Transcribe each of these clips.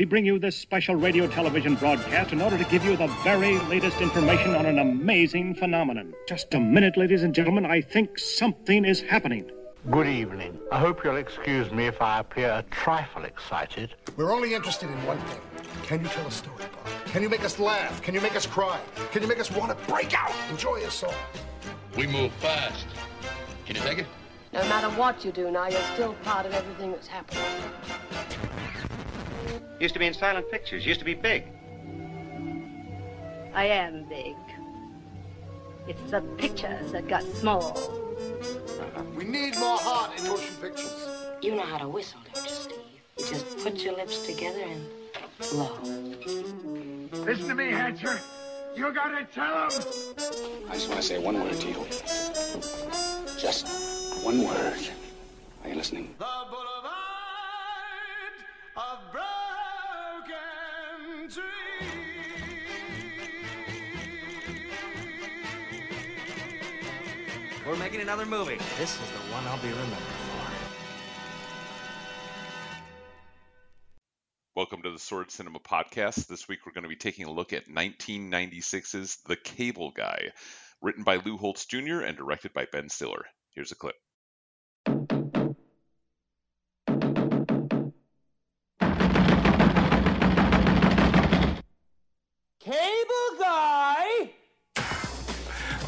We bring you this special radio television broadcast in order to give you the very latest information on an amazing phenomenon. Just a minute, ladies and gentlemen. I think something is happening. Good evening. I hope you'll excuse me if I appear a trifle excited. We're only interested in one thing. Can you tell a story, Bob? Can you make us laugh? Can you make us cry? Can you make us want to break out? Enjoy yourself. We move fast. Can you take it? No matter what you do now, you're still part of everything that's happening. Used to be in silent pictures, used to be big. I am big. It's the pictures that got small. Uh-huh. We need more heart in motion pictures. You know how to whistle, don't you, Steve? You just put your lips together and blow. Listen to me, Hatcher. You gotta tell him. I just want to say one word to you. Just one word. Are you listening? The boulevard of broken dreams. We're making another movie. This is the one I'll be remembered for. Welcome to the Sordid Cinema Podcast. This week we're going to be taking a look at 1996's The Cable Guy, written by Lou Holtz Jr. and directed by Ben Stiller. Here's a clip. Cable guy!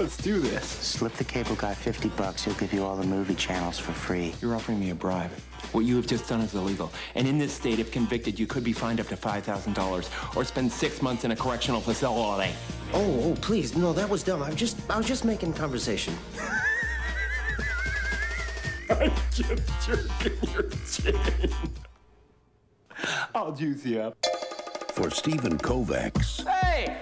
Let's do this. Slip the cable guy 50 bucks. He'll give you all the movie channels for free. You're offering me a bribe. What you have just done is illegal. And in this state, if convicted, you could be fined up to $5,000 or spend six months in a correctional facility. Oh, oh, please. No, that was dumb. I was just, I was just making conversation. I'm just jerking your chin. I'll juice you up. For Stephen Kovacs, Hey!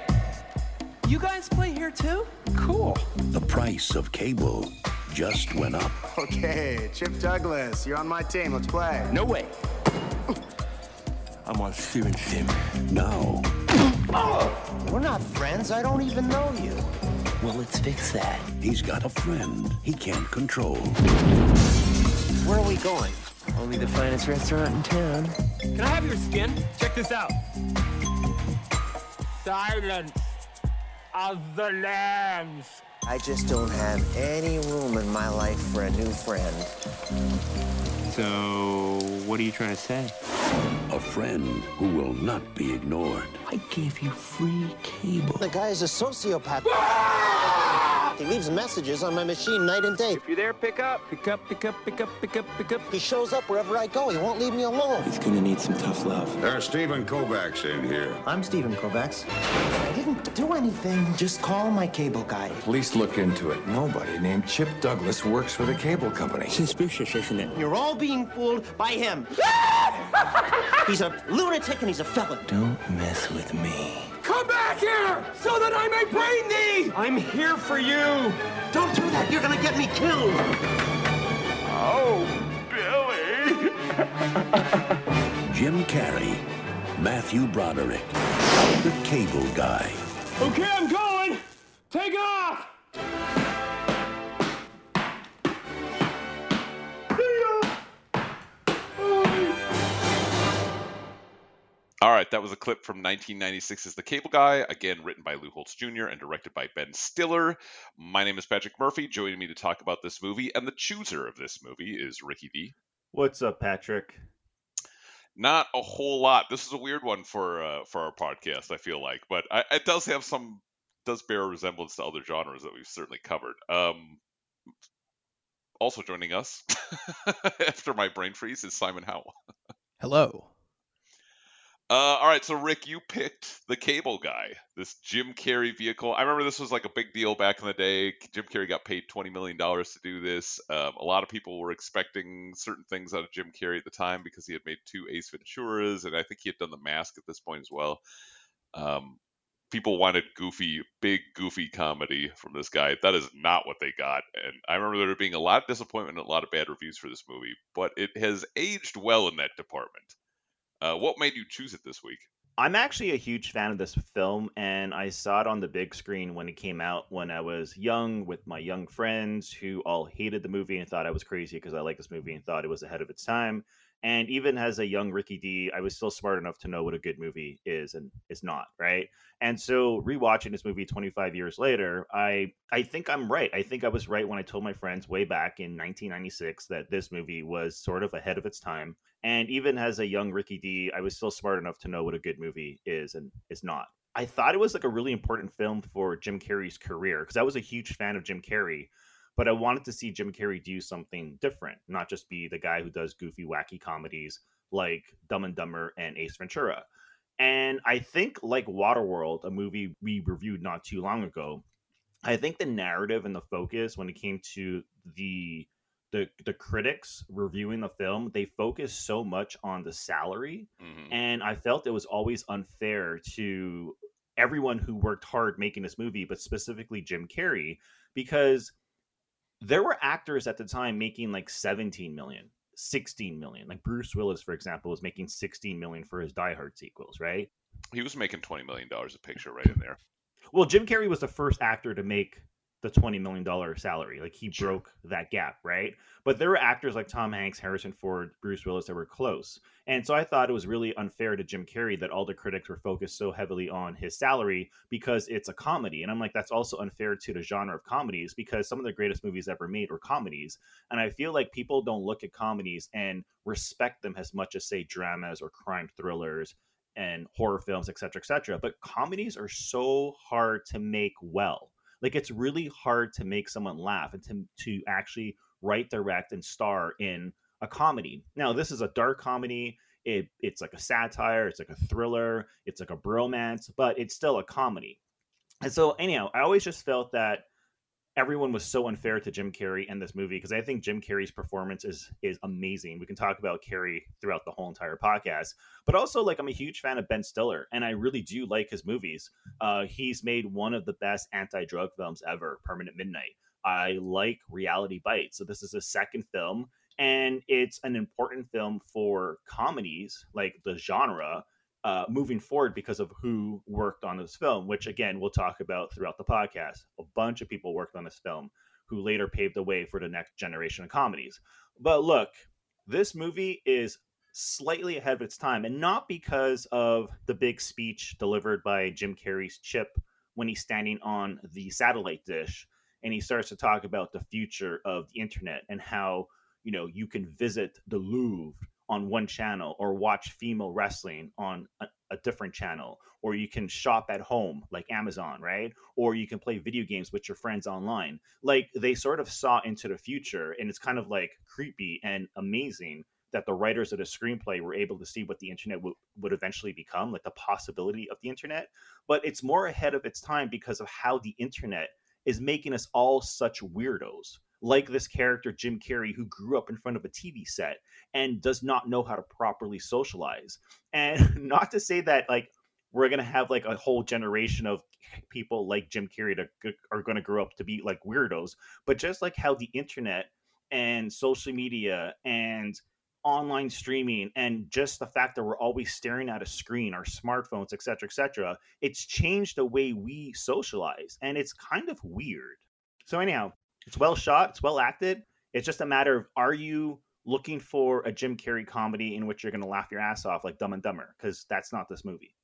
You guys play here too? Cool. the price of cable just went up. Okay, Chip Douglas, you're on my team. Let's play. No way. I'm on Steven's team. Now, We're not friends. I don't even know you. Well, let's fix that. he's got a friend he can't control. Where are we going? Only the finest restaurant in town. Can I have your skin? Check this out. Silence of the lambs. I just don't have any room in my life for a new friend. So, what are you trying to say? A friend who will not be ignored. I gave you free cable. The guy is a sociopath. He leaves messages on my machine night and day. If you're there, pick up. Pick up, pick up, pick up, pick up, pick up. He shows up wherever I go. He won't leave me alone. He's gonna need some tough love. There's Stephen Kovacs in here. I'm Stephen Kovacs. I didn't do anything. Just call my cable guy. Police look into it. Nobody named Chip Douglas works for the cable company. Suspicious, isn't it? You're all being fooled by him. he's a lunatic and he's a felon. Don't mess with me. Come back here so that I may brain thee! I'm here for you! Don't do that. You're gonna get me killed. Oh, Billy! Jim Carrey, Matthew Broderick, the cable guy. Okay, I'm going! Take off! All right, that was a clip from 1996's The Cable Guy, again written by Lou Holtz Jr. and directed by Ben Stiller. My name is Patrick Murphy. Joining me to talk about this movie and the chooser of this movie is Ricky D. What's up, Patrick? Not a whole lot. This is a weird one for uh, for our podcast. I feel like, but I, it does have some does bear a resemblance to other genres that we've certainly covered. Um, also joining us after my brain freeze is Simon Howell. Hello. Uh, all right, so Rick, you picked the Cable Guy, this Jim Carrey vehicle. I remember this was like a big deal back in the day. Jim Carrey got paid twenty million dollars to do this. Um, a lot of people were expecting certain things out of Jim Carrey at the time because he had made two Ace Venturas, and I think he had done The Mask at this point as well. Um, people wanted goofy, big goofy comedy from this guy. That is not what they got, and I remember there being a lot of disappointment and a lot of bad reviews for this movie. But it has aged well in that department. Uh, what made you choose it this week? I'm actually a huge fan of this film, and I saw it on the big screen when it came out when I was young with my young friends who all hated the movie and thought I was crazy because I liked this movie and thought it was ahead of its time. And even as a young Ricky D, I was still smart enough to know what a good movie is and is not, right? And so rewatching this movie 25 years later, I I think I'm right. I think I was right when I told my friends way back in 1996 that this movie was sort of ahead of its time. And even as a young Ricky D, I was still smart enough to know what a good movie is and is not. I thought it was like a really important film for Jim Carrey's career because I was a huge fan of Jim Carrey but I wanted to see Jim Carrey do something different, not just be the guy who does goofy, wacky comedies like Dumb and Dumber and Ace Ventura. And I think, like Waterworld, a movie we reviewed not too long ago, I think the narrative and the focus when it came to the the the critics reviewing the film, they focused so much on the salary, mm-hmm. and I felt it was always unfair to everyone who worked hard making this movie, but specifically Jim Carrey, because there were actors at the time making like 17 million 16 million. Like bruce willis for example was making 16 million for his die hard sequels right? He was making 20 million dollars a picture right in there. Well jim carrey was the first actor to make the $20 million salary. Like he sure. broke that gap, right? But there were actors like Tom Hanks, Harrison Ford, Bruce Willis that were close. And so I thought it was really unfair to Jim Carrey that all the critics were focused so heavily on his salary because it's a comedy. And I'm like, that's also unfair to the genre of comedies because some of the greatest movies ever made were comedies. And I feel like people don't look at comedies and respect them as much as, say, dramas or crime thrillers and horror films, et cetera, et cetera. But comedies are so hard to make well like it's really hard to make someone laugh and to to actually write, direct, and star in a comedy. Now, this is a dark comedy. It, it's like a satire. It's like a thriller. It's like a bromance, but it's still a comedy. And so, anyhow, I always just felt that everyone was so unfair to Jim Carrey in this movie because I think Jim Carrey's performance is is amazing. We can talk about Carrey throughout the whole entire podcast, but also like I'm a huge fan of Ben Stiller, and I really do like his movies. Uh, he's made one of the best anti-drug films ever, Permanent Midnight. I like Reality Bites, so this is a second film, and it's an important film for comedies like the genre uh, moving forward because of who worked on this film, which again we'll talk about throughout the podcast. A bunch of people worked on this film who later paved the way for the next generation of comedies. But look, this movie is slightly ahead of its time, and not because of the big speech delivered by Jim Carrey's Chip when he's standing on the satellite dish and he starts to talk about the future of the internet and how you know you can visit the Louvre on one channel or watch female wrestling on a, a, different channel or you can shop at home like amazon right? Or you can play video games with your friends online. Like they sort of saw into the future and it's kind of like creepy and amazing that the writers of the screenplay were able to see what the internet w- would eventually become like the possibility of the internet. But it's more ahead of its time because of how the internet is making us all such weirdos like this character Jim Carrey who grew up in front of a TV set and does not know how to properly socialize. And not to say that like we're to have like a whole generation of people like Jim Carrey that are to grow up to be like weirdos, but just like how the internet and social media and online streaming and just the fact that we're always staring at a screen our smartphones etc etc it's changed the way we socialize and it's kind of weird so anyhow it's well shot. It's well acted. It's just a matter of are you looking for a Jim Carrey comedy in which you're going to laugh your ass off like Dumb and Dumber? Because that's not this movie.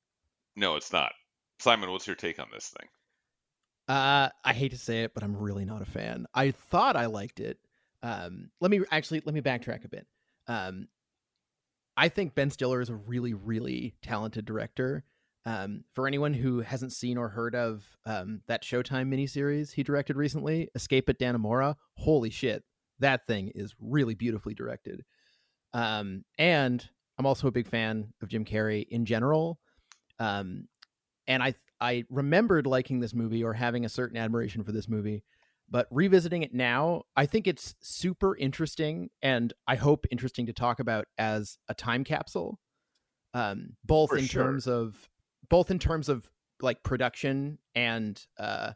No, it's not. Simon, what's your take on this thing? Uh, I hate to say it, but I'm really not a fan. I thought I liked it. Um, let me actually let me backtrack a bit. Um, I think Ben Stiller is a really, really talented director. Um, for anyone who hasn't seen or heard of um, that Showtime miniseries he directed recently, Escape at Dannemora, holy shit, that thing is really beautifully directed. Um, and I'm also a big fan of Jim Carrey in general. Um, and I I remembered liking this movie or having a certain admiration for this movie, but revisiting it now, I think it's super interesting and I hope interesting to talk about as a time capsule. Um, both for in sure. terms of both in terms of like production and uh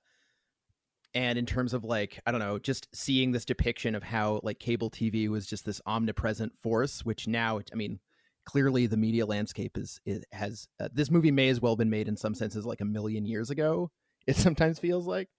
and in terms of like i don't know just seeing this depiction of how like cable tv was just this omnipresent force which now i mean clearly the media landscape is it has uh, this movie may as well have been made in some senses like a million years ago it sometimes feels like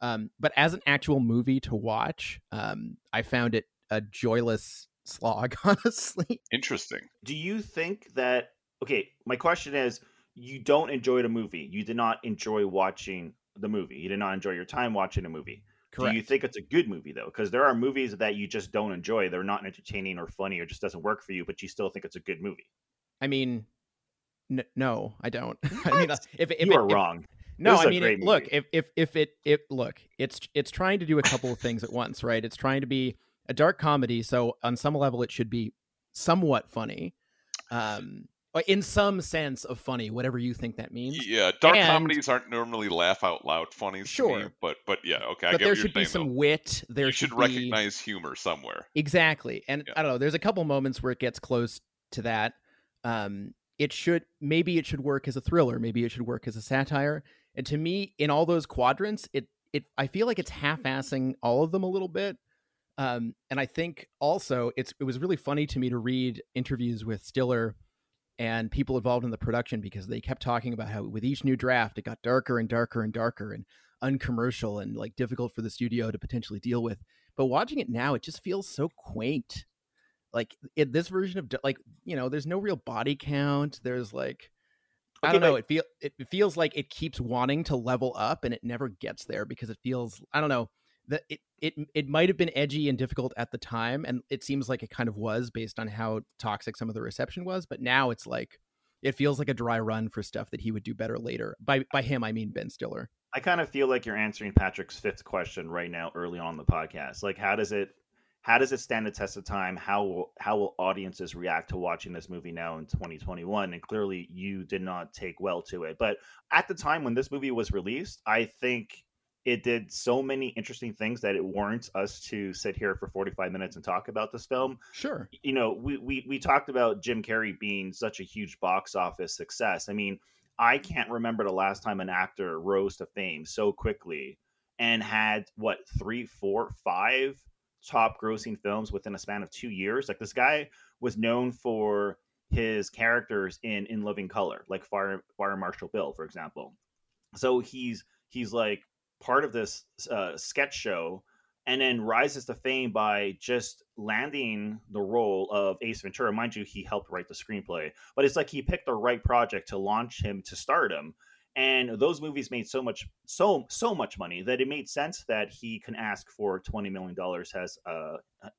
um but as an actual movie to watch um i found it a joyless slog, honestly. Interesting. Do you think that okay, my question is you don't enjoy the movie. You did not enjoy watching the movie. You did not enjoy your time watching a movie. Correct. Do you think it's a good movie though? Because there are movies that you just don't enjoy. They're not entertaining or funny or just doesn't work for you, but you still think it's a good movie. I mean, n- no, I don't. I mean, uh, if, if you it, are if- wrong. No, I mean, it, look, if if if it it look, it's it's trying to do a couple of things at once, right? It's trying to be a dark comedy, so on some level, it should be somewhat funny, um, in some sense of funny, whatever you think that means. Yeah, dark And- comedies aren't normally laugh out loud funny. Sure. but but yeah, okay. I but there should be some though. wit. There you should be- recognize humor somewhere. Exactly. And I don't know, there's a couple moments where it gets close to that. Um it should maybe it should work as a thriller, maybe it should work as a satire. And to me, in all those quadrants, it it I feel like it's half-assing all of them a little bit. Um and I think also it's it was really funny to me to read interviews with Stiller and people involved in the production because they kept talking about how with each new draft it got darker and darker and darker and uncommercial and like difficult for the studio to potentially deal with. But watching it now, it just feels so quaint. Like in this version of like you know, there's no real body count. There's like I Okay, don't know. but- It feel it feels like it keeps wanting to level up and it never gets there because it feels I don't know that it it it might have been edgy and difficult at the time and it seems like it kind of was based on how toxic some of the reception was. But now it's like it feels like a dry run for stuff that he would do better later. By by him, I mean Ben Stiller. I kind of feel like you're answering Patrick's fifth question right now, early on the podcast. Like, how does it, how does it stand the test of time? How will how will audiences react to watching this movie now in 2021? And clearly, you did not take well to it. But at the time when this movie was released, I think it did so many interesting things that it warrants us to sit here for 45 minutes and talk about this film Sure. you know, we, we we talked about Jim Carrey being such a huge box office success. I mean, I can't remember the last time an actor rose to fame so quickly and had what three, four, five top grossing films within a span of two years. Like this guy was known for his characters in In Living Color, like Fire Fire Marshal Bill, for example. So he's he's like part of this uh, sketch show and then rises to fame by just landing the role of Ace Ventura. Mind you, he helped write the screenplay, but it's like he picked the right project to launch him to stardom. And those movies made so much, so so much money that it made sense that he can ask for twenty million dollars as a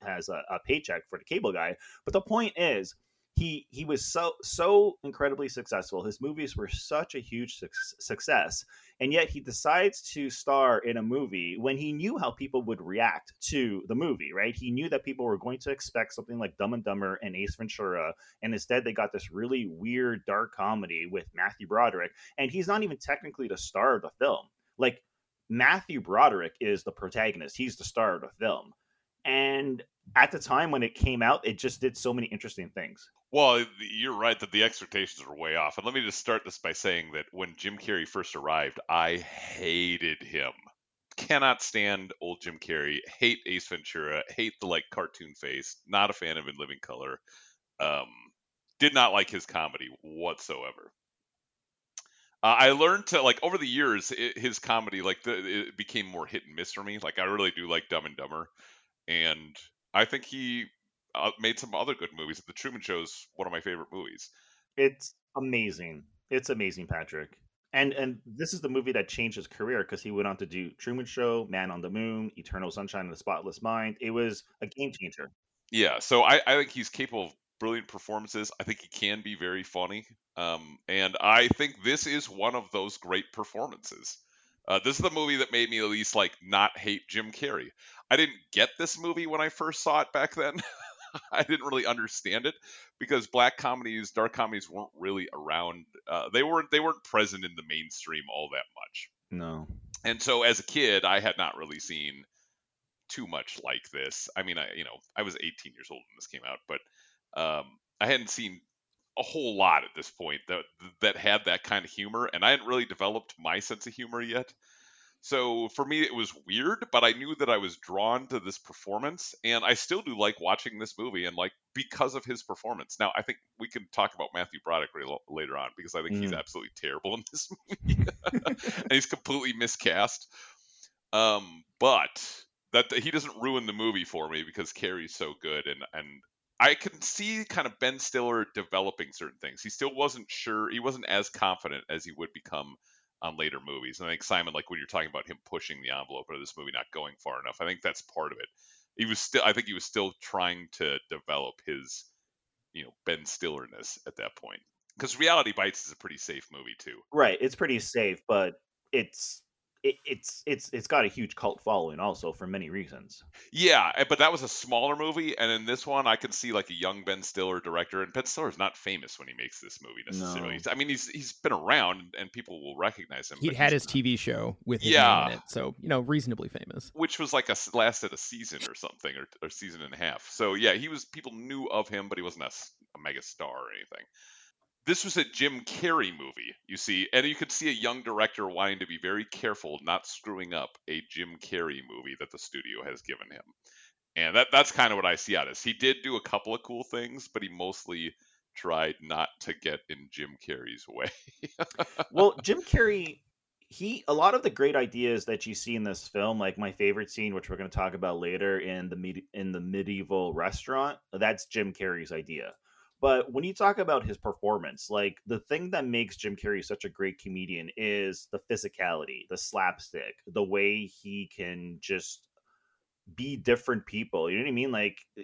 as a, a paycheck for the cable guy. But the point is, he he was so so incredibly successful. His movies were such a huge suc success, and yet he decides to star in a movie when he knew how people would react to the movie. Right? He knew that people were going to expect something like Dumb and Dumber and Ace Ventura, and instead they got this really weird dark comedy with Matthew Broderick, and he's not even technically the star of the film. Like Matthew Broderick is the protagonist; he's the star of the film. And at the time when it came out, it just did so many interesting things. Well, you're right that the expectations are way off. And let me just start this by saying that when Jim Carrey first arrived, I hated him. Cannot stand old Jim Carrey. Hate Ace Ventura. Hate the like cartoon face. Not a fan of In Living Color. Um, did not like his comedy whatsoever. Uh, I learned to like over the years it, his comedy like the, it became more hit and miss for me. Like I really do like Dumb and Dumber, and I think he made some other good movies. The Truman Show's one of my favorite movies. It's amazing. It's amazing, Patrick. And and this is the movie that changed his career because he went on to do Truman Show, Man on the Moon, Eternal Sunshine of the Spotless Mind. It was a game changer. Yeah, so I, I think he's capable of brilliant performances. I think he can be very funny, um, and I think this is one of those great performances. Uh, this is the movie that made me at least like not hate Jim Carrey. I didn't get this movie when I first saw it back then. I didn't really understand it because black comedies, dark comedies weren't really around. Uh, they weren't they weren't present in the mainstream all that much. No. And so as a kid, I had not really seen too much like this. I mean, I you know, I was 18 years old when this came out, but um, I hadn't seen a whole lot at this point that that had that kind of humor, and I hadn't really developed my sense of humor yet. So for me, it was weird, but I knew that I was drawn to this performance, and I still do like watching this movie, and like because of his performance. Now, I think we can talk about Matthew Broderick later on because I think he's Mm. absolutely terrible in this movie, and he's completely miscast. Um, but that he doesn't ruin the movie for me because Carrey's so good, and and I can see kind of Ben Stiller developing certain things. He still wasn't sure. He wasn't as confident as he would become on later movies. And I think Simon, like when you're talking about him pushing the envelope of this movie not going far enough, I think that's part of it. He was still, I think he was still trying to develop his, you know, Ben Stillerness at that point. Because Reality Bites is a pretty safe movie too. Right, it's pretty safe, but it's it, it's it's it's got a huge cult following also for many reasons. Yeah, eh, but that was a smaller movie, and in this one, I can see like a young Ben Stiller director, and Ben Stiller is not famous when he makes this movie necessarily. No. I mean, he's he's been around, and people will recognize him. He had he's his TV show with his Yeah. name in it, so you know, reasonably famous. which was like a s- lasted a season or something or, or season and a half. So yeah, he was people knew of him, but he wasn't a mega star or anything. This was a Jim Carrey movie, you see, and you could see a young director wanting to be very careful not screwing up a Jim Carrey movie that the studio has given him. And that that's kind of what I see out of this. He did do a couple of cool things, but he mostly tried not to get in Jim Carrey's way. well, Jim Carrey, he a lot of the great ideas that you see in this film, like my favorite scene, which we're going to talk about later in the med- in the medieval restaurant, that's Jim Carrey's idea. But when you talk about his performance, like the thing that makes Jim Carrey such a great comedian is the physicality, the slapstick, the way he can just be different people. You know what I mean? Like eh,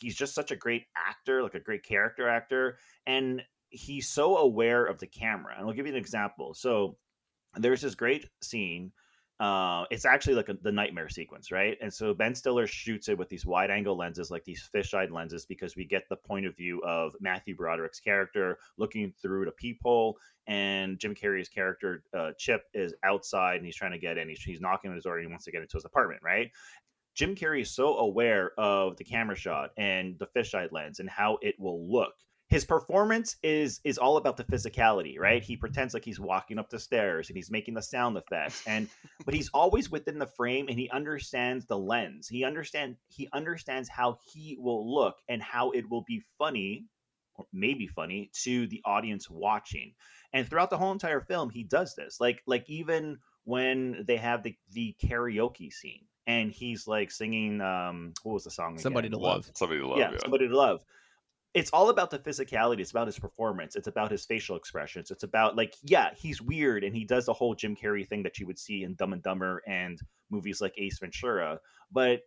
he's just such a great actor, like a great character actor, and he's so aware of the camera. And I'll give you an example. So there's this great scene. Uh, it's actually like a, the nightmare sequence, right? And so Ben Stiller shoots it with these wide angle lenses, like these fisheye lenses, because we get the point of view of Matthew Broderick's character looking through the peephole, and Jim Carrey's character uh, Chip is outside and he's trying to get in. He's, he's knocking on his door and he wants to get into his apartment, right? Jim Carrey is so aware of the camera shot and the fisheye lens and how it will look. His performance is is all about the physicality, right? He pretends like he's walking up the stairs and he's making the sound effects and but he's always within the frame and he understands the lens. He understand he understands how he will look and how it will be funny or maybe funny to the audience watching. And throughout the whole entire film he does this. Like like even when they have the the karaoke scene and he's like singing um what was the song Somebody again? to love. Somebody to love. yeah, yeah. somebody to love it's all about the physicality it's about his performance it's about his facial expressions it's about like yeah he's weird and he does the whole jim carrey thing that you would see in dumb and dumber and movies like ace ventura but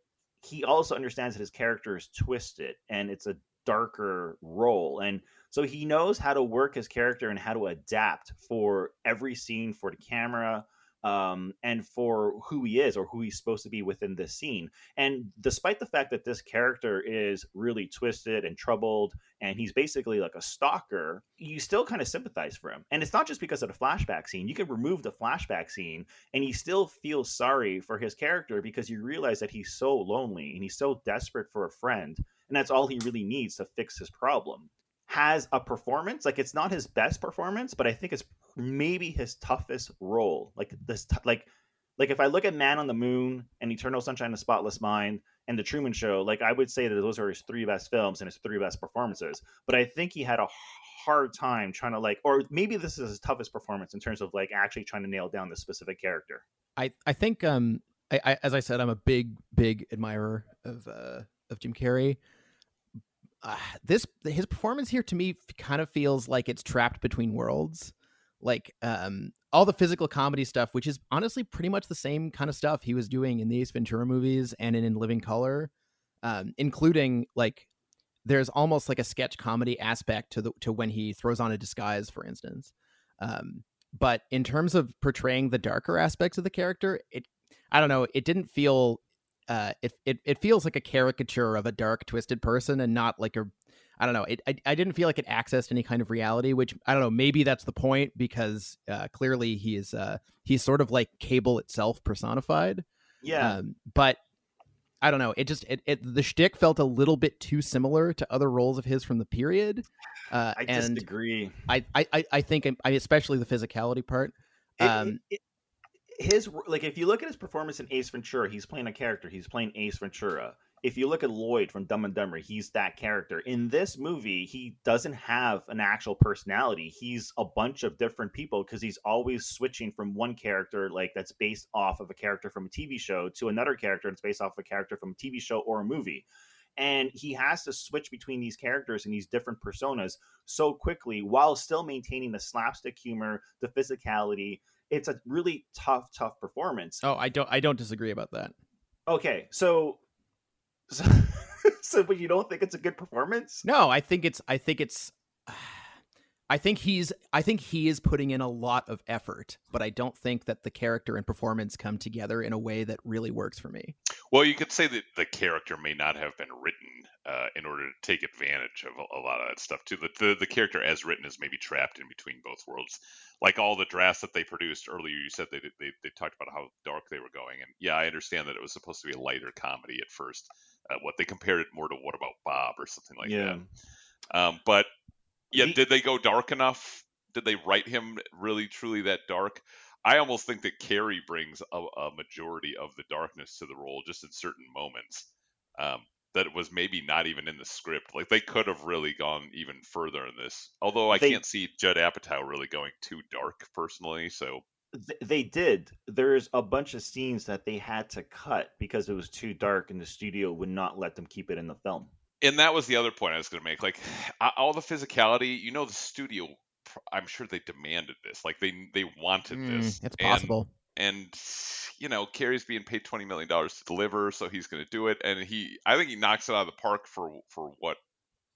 he also understands that his character is twisted and it's a darker role and so he knows how to work his character and how to adapt for every scene for the camera um, and for who he is or who he's supposed to be within this scene. And despite the fact that this character is really twisted and troubled, and he's basically like a stalker, you still kind of sympathize for him. And it's not just because of the flashback scene. You can remove the flashback scene, and you still feel sorry for his character because you realize that he's so lonely and he's so desperate for a friend, and that's all he really needs to fix his problem has a performance like it's not his best performance but i think it's maybe his toughest role like this t- like like if i look at man on the moon and eternal sunshine of the spotless mind and the truman show like i would say that those are his three best films and his three best performances but i think he had a hard time trying to like or maybe this is his toughest performance in terms of like actually trying to nail down this specific character I I think um I, I as I said I'm a big big admirer of uh of Jim Carrey. Uh, this his performance here to me kind of feels like it's trapped between worlds. Like um all the physical comedy stuff, which is honestly pretty much the same kind of stuff he was doing in the Ace Ventura movies and in, in Living Color, um, including like there's almost like a sketch comedy aspect to the to when he throws on a disguise, for instance. Um, but in terms of portraying the darker aspects of the character, it I don't know, it didn't feel uh it it, it feels like a caricature of a dark twisted person and not like a I don't know. It I, I didn't feel like it accessed any kind of reality, which I don't know. Maybe that's the point because uh, clearly he is uh, he's sort of like Cable itself personified. Yeah. Um, but I don't know. It just it, it the shtick felt a little bit too similar to other roles of his from the period. Uh, i and disagree I, I I- think I especially the physicality part. Um, it- it- his like if you look at his performance in Ace Ventura, he's playing a character. He's playing Ace Ventura. If you look at Lloyd from Dumb and Dumber, he's that character. In this movie, he doesn't have an actual personality. He's a bunch of different people because he's always switching from one character like that's based off of a character from a TV show to another character that's based off of a character from a TV show or a movie. and he has to switch between these characters and these different personas so quickly while still maintaining the slapstick humor, the physicality. It's a really tough, tough performance. Oh, I don't I don't disagree about that. Okay, so so, so but you don't think it's a good performance? No, I think it's I think it's I think he's I think he is putting in a lot of effort, but I don't think that the character and performance come together in a way that really works for me. Well, you could say that the character may not have been written uh, in order to take advantage of a, a, lot of that stuff too. The, the the character as written is maybe trapped in between both worlds. Like all the drafts that they produced earlier, you said they they they talked about how dark they were going, and yeah, I understand that it was supposed to be a lighter comedy at first. Uh, what they compared it more to What About Bob or something like yeah. that. Um, but yeah, did they go dark enough? Did they write him really truly that dark? I almost think that Carrey brings a, a majority of the darkness to the role just in certain moments. Um, that was maybe not even in the script. Like they could have really gone even further in this. Although I They- can't see Judd Apatow really going too dark personally. So they did. There's a bunch of scenes that they had to cut because it was too dark and the studio would not let them keep it in the film. And that was the other point I was going to make. Like all the physicality, you know, the studio. I'm sure they demanded this. Like they they wanted Mm, this. it's possible. And, you know, Carrey's being paid twenty million dollars to deliver, so he's going to do it. And he, I think he knocks it out of the park for for what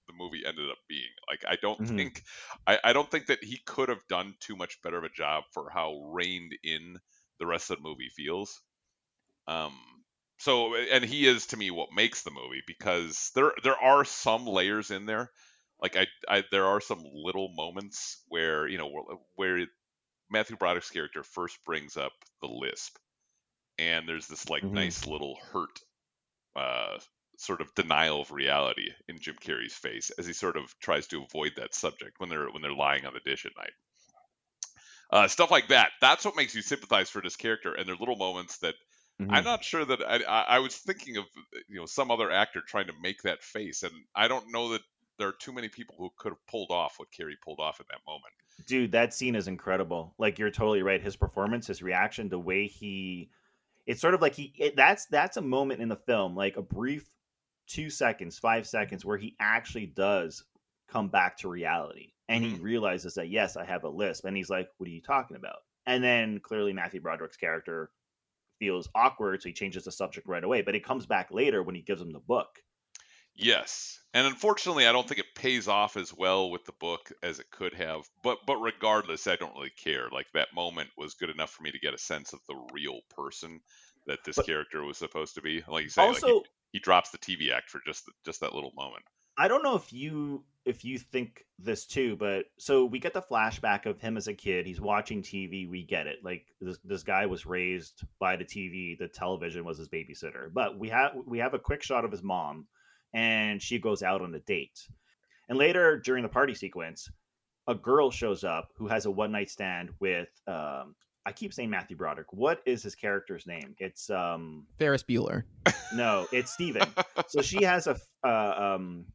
the movie ended up being. Like I don't Mhm. think, I, I don't think that he could have done too much better of a job for how reined in the rest of the movie feels. Um, so and he is to me what makes the movie because there there are some layers in there. Like I, I there are some little moments where you know where, where Matthew Broderick's character first brings up the lisp and there's this like Mhm. nice little hurt uh sort of denial of reality in Jim Carrey's face as he sort of tries to avoid that subject when they're when they're lying on the dish at night. Uh, stuff like that. That's what makes you sympathize for this character and there are little moments that Mm-hmm. I'm not sure that I, I, was thinking of you know some other actor trying to make that face, and I don't know that there are too many people who could have pulled off what Carrey pulled off in that moment. Dude, that scene is incredible. Like you're totally right. His performance, his reaction, the way he it's sort of like he it, that's that's a moment in the film, like a brief 2 seconds, 5 seconds where he actually does come back to reality and he realizes that yes, I have a lisp and he's like, "What are you talking about?" And then clearly Matthew Broderick's character feels awkward, so he changes the subject right away, but it comes back later when he gives him the book. Yes, and unfortunately, I don't think it pays off as well with the book as it could have. But but regardless, I don't really care. Like that moment was good enough for me to get a sense of the real person that this character was supposed to be. Like you say, like he, Also- he drops the TV act for just just that little moment. I don't know if you if you think this too, but so we get the flashback of him as a kid. He's watching TV. We get it. Like this, this guy was raised by the TV. The television was his babysitter. But we have we have a quick shot of his mom, and she goes out on a date. And later during the party sequence, a girl shows up who has a one night stand with. Um, I keep saying Matthew Broderick. What is his character's name? It's um Ferris Bueller. no, it's Steven. so she has a uh, um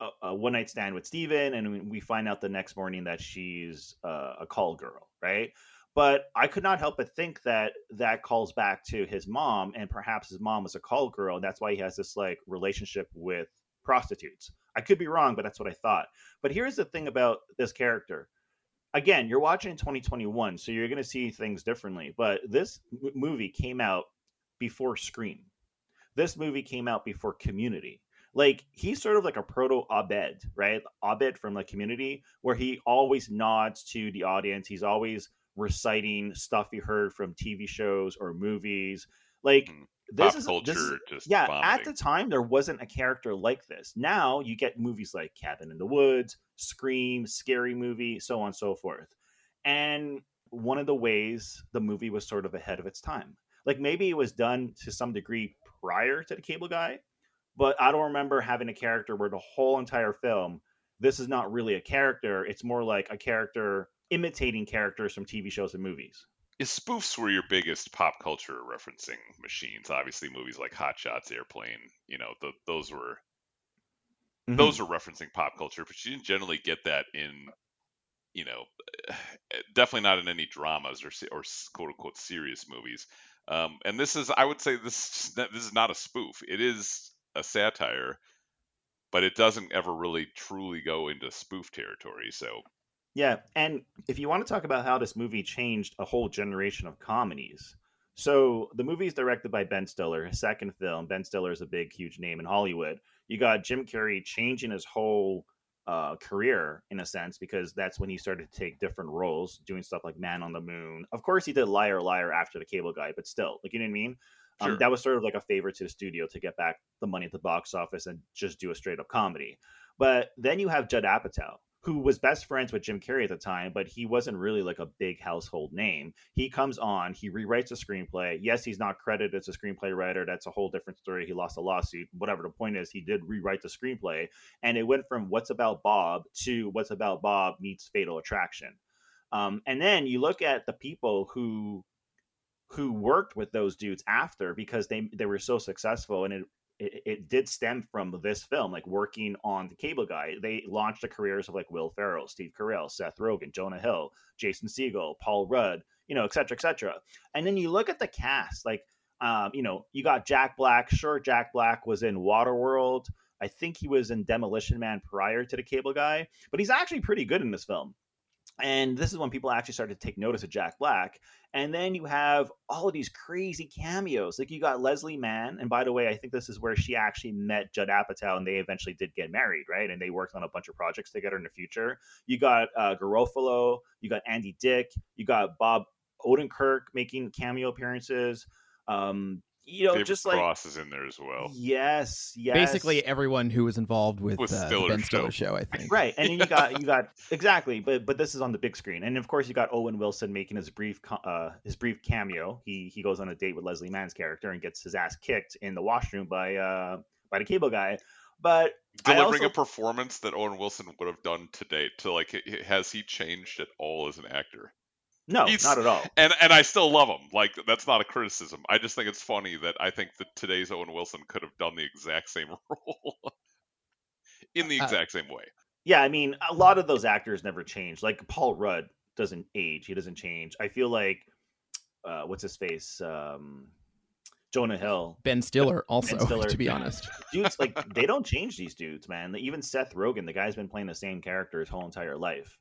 a, a one night stand with Steven, and we find out the next morning that she's uh, a call girl, right? But I could not help but think that that calls back to his mom, and perhaps his mom was a call girl, and that's why he has this like relationship with prostitutes. I could be wrong, but that's what I thought. But here's the thing about this character. Again, you're watching in 2021, so you're going to see things differently. But this movie came out before Scream. This movie came out before Community. Like he's sort of like a proto Abed, right? Abed from the Community, where he always nods to the audience. He's always reciting stuff he heard from TV shows or movies. Like mm. this Pop is culture this is- just yeah. At the time, there wasn't a character like this. Now you get movies like Cabin in the Woods, Scream, Scary Movie, so on and so forth. And one of the ways the movie was sort of ahead of its time. Like maybe it was done to some degree prior to the Cable Guy, but I don't remember having a character where the whole entire film, this is not really a character. It's more like a character imitating characters from TV shows and movies. Is spoofs were your biggest pop culture referencing machines. Obviously, movies like Hot Shots, Airplane, you know, th those were Mhm. those were referencing pop culture, but you didn't generally get that in, you know, definitely not in any dramas or or quote unquote serious movies. Um, and this is, I would say, this this is not a spoof. It is a satire, but it doesn't ever really truly go into spoof territory. So Yeah, and if you want to talk about how this movie changed a whole generation of comedies, so the movie is directed by Ben Stiller, his second film. Ben Stiller is a big, huge name in Hollywood. You got Jim Carrey changing his whole uh, career in a sense because that's when he started to take different roles, doing stuff like Man on the Moon. Of course, he did Liar Liar after the Cable Guy, but still, like you know what I mean. Um, that was sort of like a favor to the studio to get back the money at the box office and just do a straight up comedy. But then you have Judd Apatow, who was best friends with Jim Carrey at the time, but he wasn't really like a big household name. He comes on, he rewrites a screenplay. Yes, he's not credited as a screenplay writer. That's a whole different story. He lost a lawsuit. Whatever the point is, he did rewrite the screenplay, and it went from What's About Bob to What's About Bob meets Fatal Attraction. Um, and then you look at the people who who worked with those dudes after because they they were so successful and it it, it did stem from this film like working on the cable guy. They launched the careers of like will ferrell steve carell seth rogen jonah hill jason Segel, paul rudd you know et cetera et cetera. And then you look at the cast like um, you know you got jack black. Sure jack black was in waterworld. I think he was in demolition man prior to the cable guy but he's actually pretty good in this film and this is when people actually started to take notice of Jack Black. And then you have all of these crazy cameos. Like you got Leslie Mann, and by the way, I think this is where she actually met Judd Apatow, and they eventually did get married, right? And they worked on a bunch of projects together in the future. You got uh, Garofalo, you got Andy Dick, you got Bob Odenkirk making cameo appearances. Um, you know, David just like Cross is in there as well. yes, yes, Basically, everyone who was involved with, With uh, the Stiller's Ben Stiller show. show, I think. right and then you got you got exactly but but this is on the big screen and of course you got owen wilson making his brief uh his brief cameo he he goes on a date with leslie mann's character and gets his ass kicked in the washroom by uh by the cable guy but I Delivering also- a performance that Owen Wilson would have done to date. To like, h- h- has he changed at all as an actor? No He's- not at all And and I still love him. Like that's not a criticism. I just think it's funny that I think that today's Owen Wilson could have done the exact same role in the Uh, exact same way. yeah i mean a lot of those actors never change like paul rudd doesn't age he doesn't change i feel like uh what's his face um jonah hill Ben Stiller, also, ben Stiller. to be honest. dudes like they don't change these dudes, man. Even Seth Rogen, the guy's been playing the same character his whole entire life.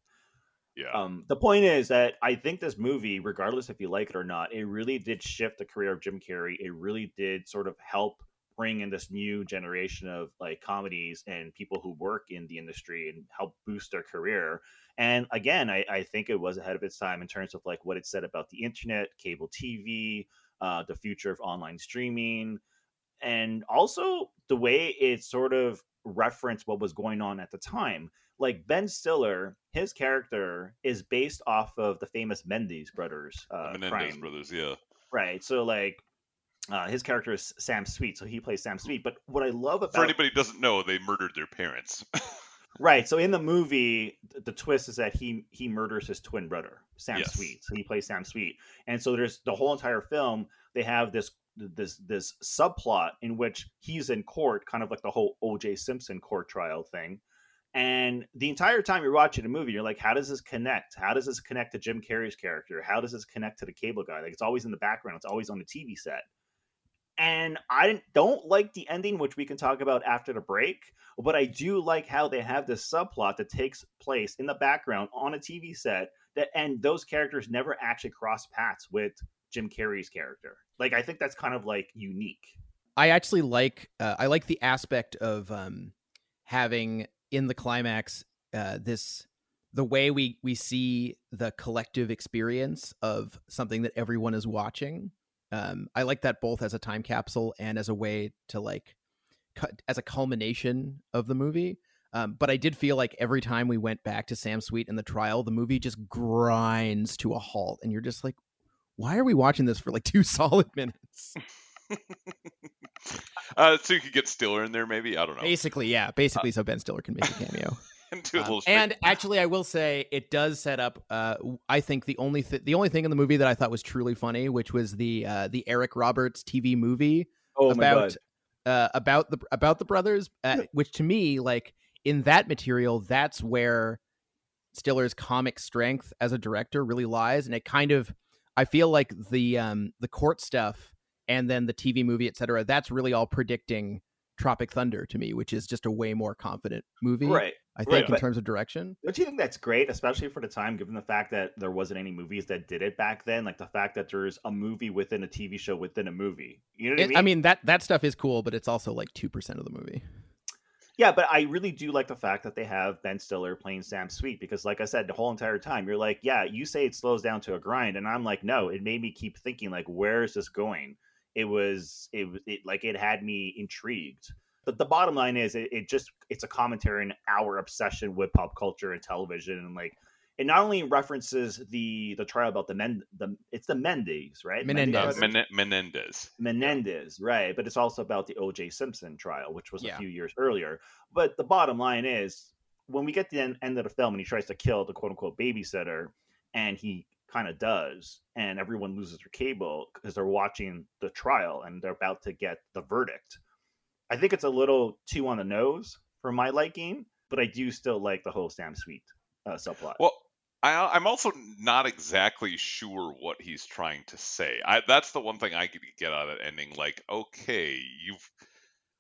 Yeah. Um, the point is that I think this movie, regardless if you like it or not, it really did shift the career of Jim Carrey. It really did sort of help bring in this new generation of like comedies and people who work in the industry and help boost their career. And again, I, I think it was ahead of its time in terms of like what it said about the internet, cable TV, uh, the future of online streaming, and also the way it sort of referenced what was going on at the time. Like Ben Stiller, his character is based off of the famous Mendes brothers uh, Menendez crime, brothers, yeah. right? So like. Uh, his character is Sam Sweet, so he plays Sam Sweet. But what I love about For anybody who doesn't know, they murdered their parents. Right. So in the movie, the twist is that he he murders his twin brother, Sam Yes. Sweet. So he plays Sam Sweet, and so there's the whole entire film. They have this this this subplot in which he's in court, kind of like the whole O.J. Simpson court trial thing. And the entire time you're watching a movie, you're like, how does this connect? How does this connect to Jim Carrey's character? How does this connect to the cable guy? Like it's always in the background. It's always on the TV set and I don't like the ending, which we can talk about after the break. But I do like how they have this subplot that takes place in the background on a TV set that, and those characters never actually cross paths with Jim Carrey's character. Like I think that's kind of like unique. I actually like uh, I like the aspect of um, having in the climax uh, this the way we we see the collective experience of something that everyone is watching. Um, I like that both as a time capsule and as a way to like cut as a culmination of the movie. Um, but I did feel like every time we went back to Sam Sweet in the trial, the movie just grinds to a halt, and you're just like, why are we watching this for like two solid minutes? uh, so you could get Stiller in there, maybe. I don't know. Basically, yeah. Basically, so Ben Stiller can make a cameo. and do a Um, little straight- and actually, I will say it does set up. Uh, w- I think the only th- the only thing in the movie that I thought was truly funny, which was the uh, the Eric Roberts TV movie Oh my about God. uh, about the about the brothers, uh, which to me, like in that material, that's where Stiller's comic strength as a director really lies, and it kind of I feel like the um the court stuff and then the TV movie, et cetera, that's really all predicting Tropic Thunder to me, which is just a way more confident movie. Right. I think right, in but- terms of direction. Don't you think that's great, especially for the time, given the fact that there wasn't any movies that did it back then? Like the fact that there's a movie within a TV show within a movie. You know what I mean? I mean that that stuff is cool, but it's also like two percent of the movie. Yeah, but I really do like the fact that they have Ben Stiller playing Sam Sweet because, like I said, the whole entire time you're like, yeah, you say it slows down to a grind, and I'm like, no, it made me keep thinking, like, where is this going? It was, it was, it, like, it had me intrigued. But the bottom line is, it, it just, it's a commentary on our obsession with pop culture and television, and like, it not only references the the trial about the men, the it's the Mendes, right? Menendez. Men- Menendez. Menendez, right? But it's also about the O.J. Simpson trial, which was Yeah. a few years earlier. But the bottom line is, when we get to the end, end of the film and he tries to kill the quote unquote babysitter, and he kind of does, and everyone loses their cable because they're watching the trial and they're about to get the verdict. I think it's a little too on the nose for my liking, but I do still like the whole Sam Sweet uh, subplot. Well, I, I'm also not exactly sure what he's trying to say. I, that's the one thing I could get out of ending. Like, okay, you've.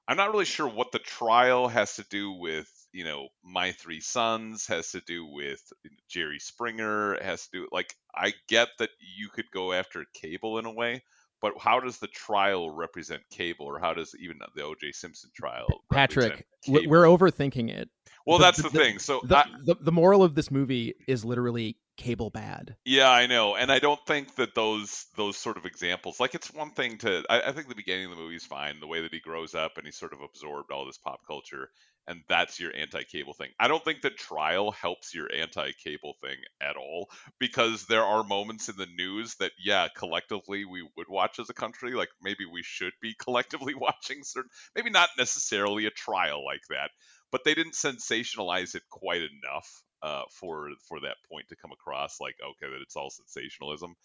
I'm not really sure what the trial has to do with, you know, my three sons, has to do with Jerry Springer, has to do like I get that you could go after Cable in a way, but how does the trial represent Cable, or how does even the O.J. Simpson trial? Patrick, we're overthinking it. Well, that's the thing. So the, I- the, the moral of this movie is literally cable bad. Yeah, I know, and I don't think that those those sort of examples, like it's one thing to, I, I think the beginning of the movie is fine, the way that he grows up and he's sort of absorbed all this pop culture, and that's your anti-cable thing. I don't think the trial helps your anti-cable thing at all because there are moments in the news that, yeah, collectively we would watch as a country, like maybe we should be collectively watching certain, maybe not necessarily a trial like that, but they didn't sensationalize it quite enough uh, for for that point to come across like okay that it's all sensationalism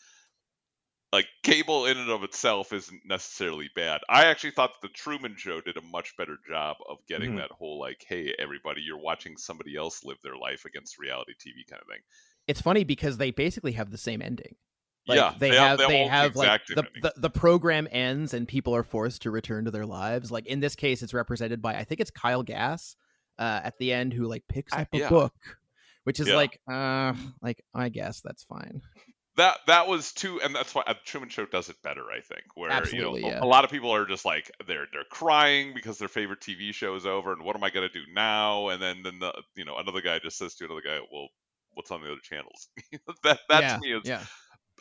like cable in and of itself isn't necessarily bad i actually thought that the truman show did a much better job of getting Mhm. that whole like hey everybody you're watching somebody else live their life against reality tv kind of thing It's funny because they basically have the same ending. Like, Yeah, they, they have- they have they have like the, the the program ends and people are forced to return to their lives. Like in this case, it's represented by I think it's Kyle Gass uh, at the end who like picks up a yeah. book, which is Yeah. like uh like I guess that's fine. That that was too and that's why uh, truman show does it better i think where Absolutely, you know a- yeah. a, lot of people are just like they're they're crying because their favorite tv show is over and what am i going to do now and then then the you know another guy just says to another guy well what's on the other channels that that yeah, to me is yeah.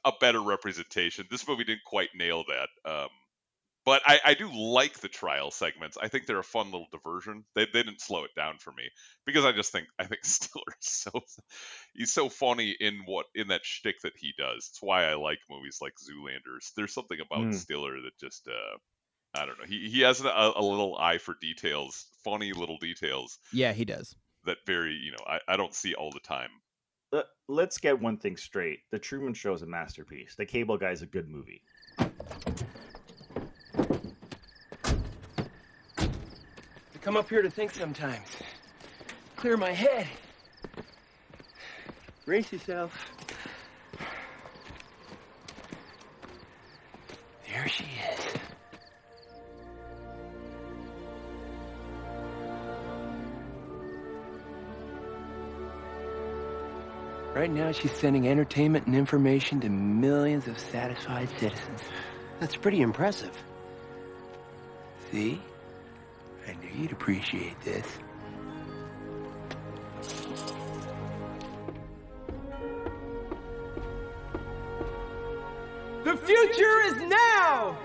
a better representation this movie didn't quite nail that um but I, I do like the trial segments. I think they're a fun little diversion. They, they didn't slow it down for me because I just think I think Stiller is so he's so funny in what in that shtick that he does. It's why I like movies like Zoolanders. There's something about Mm. Stiller that just uh, I don't know. He he has a, a little eye for details, funny little details Yeah, he does. that very you know I, I don't see all the time. Let- Let's get one thing straight: The Truman Show is a masterpiece. The Cable Guy is a good movie. Come up here to think sometimes. Clear my head. Brace yourself. There she is. Right now, she's sending entertainment and information to millions of satisfied citizens. That's pretty impressive. See? I knew you'd appreciate this. The future is now!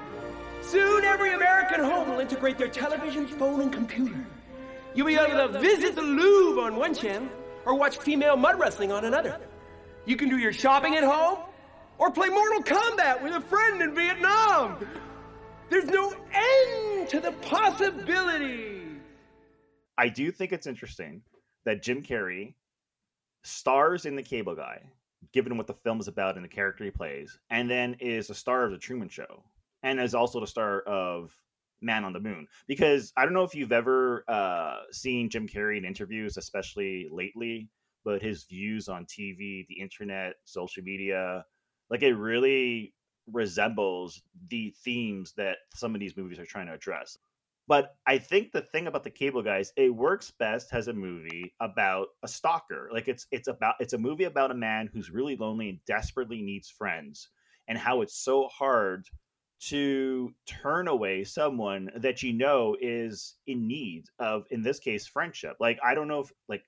Soon every American home will integrate their television, phone, and computer. You'll be able to visit the Louvre on one channel or watch female mud wrestling on another. You can do your shopping at home or play Mortal Kombat with a friend in Vietnam. There's no end to the possibilities. I do think it's interesting that Jim Carrey stars in The Cable Guy, given what the film is about and the character he plays, and then is a star of The Truman Show, and is also the star of Man on the Moon. Because I don't know if you've ever uh, seen Jim Carrey in interviews, especially lately, but his views on TV, the internet, social media, like it really resembles the themes that some of these movies are trying to address. But I think the thing about the Cable Guys, it works best as a movie about a stalker. Like it's it's about it's a movie about a man who's really lonely and desperately needs friends, and how it's so hard to turn away someone that you know is in need of, in this case, friendship. Like I don't know if like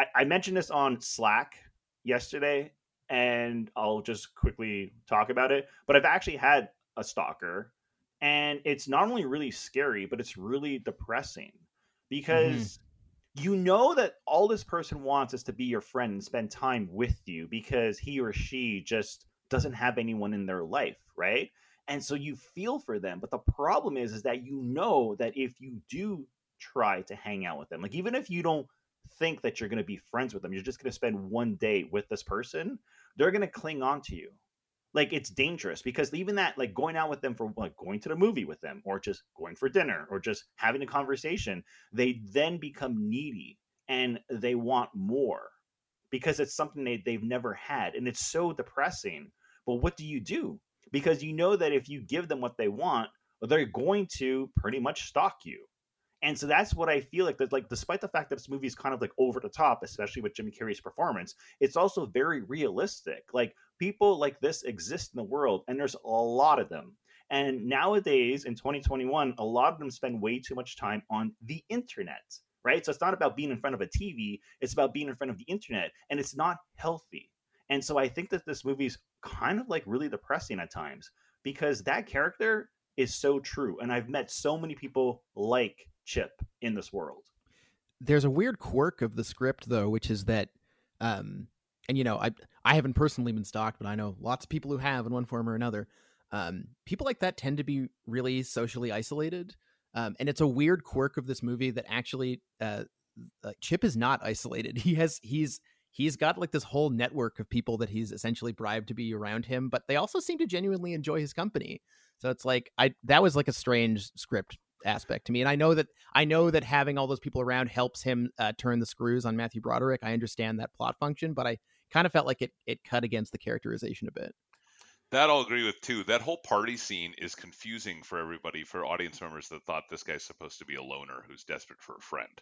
I, I mentioned this on Slack yesterday, and I'll just quickly talk about it. But I've actually had a stalker and it's not only really scary but it's really depressing because mm-hmm. you know that all this person wants is to be your friend and spend time with you because he or she just doesn't have anyone in their life right and so you feel for them but the problem is is that you know that if you do try to hang out with them like even if you don't think that you're going to be friends with them you're just going to spend one day with this person they're going to cling on to you. Like it's dangerous because even that like going out with them for like going to the movie with them or just going for dinner or just having a conversation they then become needy and they want more because it's something they, they've never had and it's so depressing. But what do you do? Because you know that if you give them what they want they're going to pretty much stalk you and so that's what I feel like. That like, despite the fact that this movie is kind of like over the top, especially with Jim Carrey's performance, it's also very realistic. Like people like this exist in the world, and there's a lot of them. And nowadays, in 2021, a lot of them spend way too much time on the internet, right? So it's not about being in front of a TV; it's about being in front of the internet, and it's not healthy. And so I think that this movie's kind of like really depressing at times because that character is so true, and I've met so many people like chip in this world. There's a weird quirk of the script though, which is that um and you know, I I haven't personally been stalked, but I know lots of people who have in one form or another. Um people like that tend to be really socially isolated. Um and it's a weird quirk of this movie that actually uh, uh Chip is not isolated. He has he's he's got like this whole network of people that he's essentially bribed to be around him, but they also seem to genuinely enjoy his company. So it's like I that was like a strange script aspect to me. And I know that I know that having all those people around helps him uh, turn the screws on Matthew Broderick. I understand that plot function, but I kind of felt like it it cut against the characterization a bit. That I'll agree with too. That whole party scene is confusing for everybody, for audience members that thought this guy's supposed to be a loner who's desperate for a friend.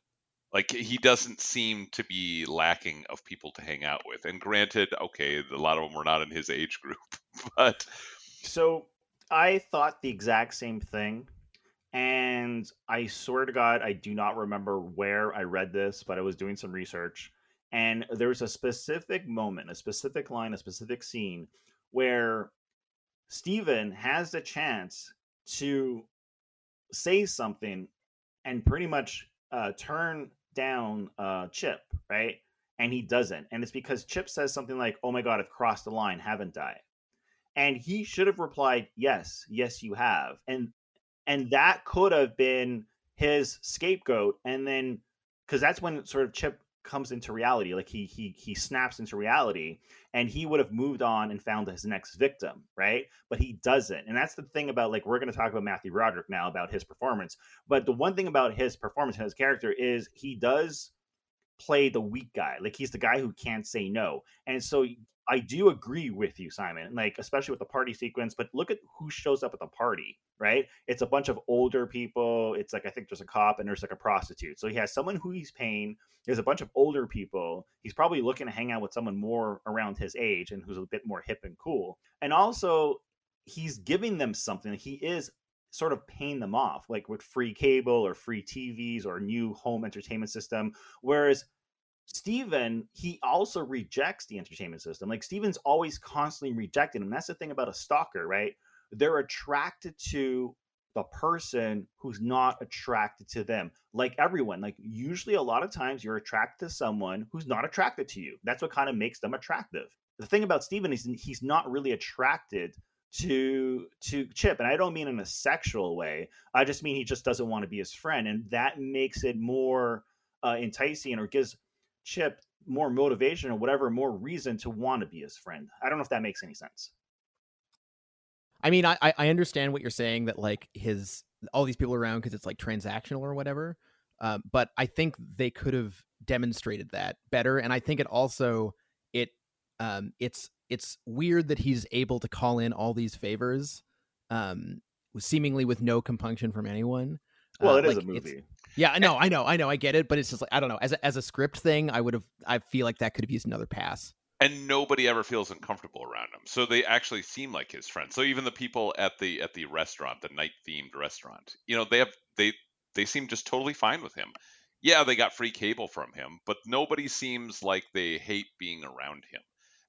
Like he doesn't seem to be lacking of people to hang out with. And granted, okay, a lot of them were not in his age group, but so I thought the exact same thing and I swear to God, I do not remember where I read this, but I was doing some research. And there was a specific moment, a specific line, a specific scene where Steven has the chance to say something and pretty much uh, turn down uh, Chip, right? And he doesn't. And it's because Chip says something like, Oh my God, I've crossed the line, haven't I? And he should have replied, Yes, yes, you have. And and that could have been his scapegoat and then because that's when sort of chip comes into reality like he he he snaps into reality and he would have moved on and found his next victim right? But he doesn't and that's the thing about like we're going to talk about matthew broderick now about his performance but the one thing about his performance and his character is he does play the weak guy like he's the guy who can't say no and so I do agree with you, Simon. Like, especially with the party sequence, but look at who shows up at the party, right? It's a bunch of older people. It's like I think there's a cop and there's like a prostitute. So he has someone who he's paying. There's a bunch of older people. He's probably looking to hang out with someone more around his age and who's a bit more hip and cool. And also, he's giving them something. He is sort of paying them off, like with free cable or free TVs or new home entertainment system. Whereas Steven, he also rejects the entertainment system. Like Steven's always constantly rejected and that's the thing about a stalker, right? They're attracted to the person who's not attracted to them. Like everyone, like usually a lot of times you're attracted to someone who's not attracted to you. That's what kind of makes them attractive. The thing about Steven is he's not really attracted to to Chip, and I don't mean in a sexual way. I just mean he just doesn't want to be his friend, and that makes it more uh, enticing or gives Chip more motivation or whatever, more reason to want to be his friend. I don't know if that makes any sense. I mean, I I understand what you're saying that like his all these people around because it's like transactional or whatever. Um, but I think they could have demonstrated that better, and I think it also it um it's it's weird that he's able to call in all these favors um seemingly with no compunction from anyone Well, Uh, it is like, a movie. Yeah, I know, I know, I know, I get it, but it's just like I don't know. As a, as a script thing, I would have. I feel like that could have used another pass. and nobody ever feels uncomfortable around him. So they actually seem like his friends. So even the people at the at the restaurant, the night themed restaurant, you know, they have they they seem just totally fine with him. Yeah, they got free cable from him, but nobody seems like they hate being around him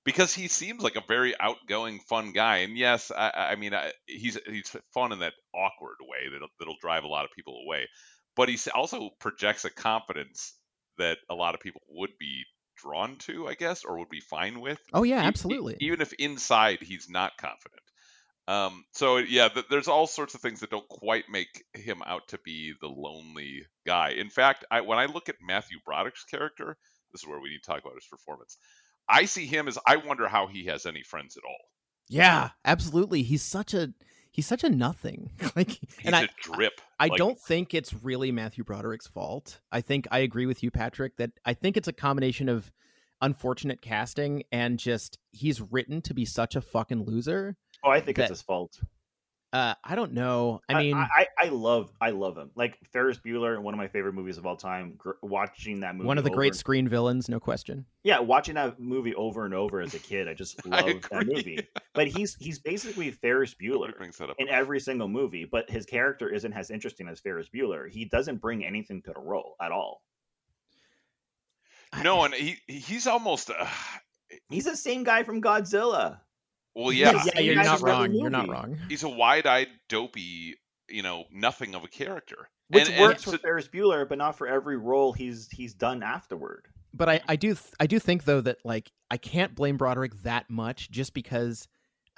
because he seems like a very outgoing, fun guy. And yes, I, I mean, I, he's he's fun in that awkward way that'll, that'll drive a lot of people away. But he also projects a confidence that a lot of people would be drawn to, I guess, or would be fine with. Oh yeah, absolutely. even if inside he's not confident. Um, so yeah, th- there's all sorts of things that don't quite make him out to be the lonely guy. In fact, I, when I look at Matthew Broderick's character, this is where we need to talk about his performance. I see him as I wonder how he has any friends at all. Yeah, absolutely. He's such a he's such a nothing. like, He's and a I drip. I Like, don't think it's really Matthew Broderick's fault. I think I agree with you, Patrick, that I think it's a combination of unfortunate casting and just he's written to be such a fucking loser. Oh, I think that- it's his fault. Uh, I don't know. I mean, I, I, I love I love him. Like Ferris Bueller, one of my favorite movies of all time. Gr- watching that movie, one of the over great and- screen villains, no question. Yeah, watching that movie over and over as a kid, I just love that movie. But he's he's basically Ferris Bueller brings that up. in every single movie, but his character isn't as interesting as Ferris Bueller. He doesn't bring anything to the role at all. No, and he he's almost. Uh, He's the same guy from Godzilla. Well, He's yeah, Yeah, you're not wrong. You're not wrong. he's a wide-eyed, dopey, you know, nothing of a character. Which and, works and for Ferris Bueller, but not for every role he's he's done afterward. But I, I do th- I do think though that like I can't blame Broderick that much just because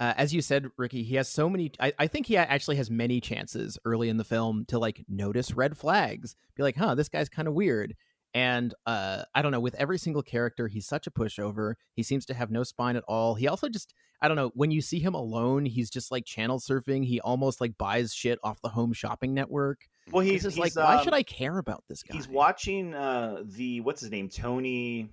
uh, as you said, Ricky, he has so many. I, I think he actually has many chances early in the film to like notice red flags, be like, "Huh, this guy's kind of weird." And uh, I don't know. With every single character, he's such a pushover. He seems to have no spine at all. He also just, I don't know. When you see him alone, he's just like channel surfing. He almost like buys shit off the Home Shopping Network. Well, he's, just he's, like, why um, should I care about this guy? He's watching uh the what's his name, Tony.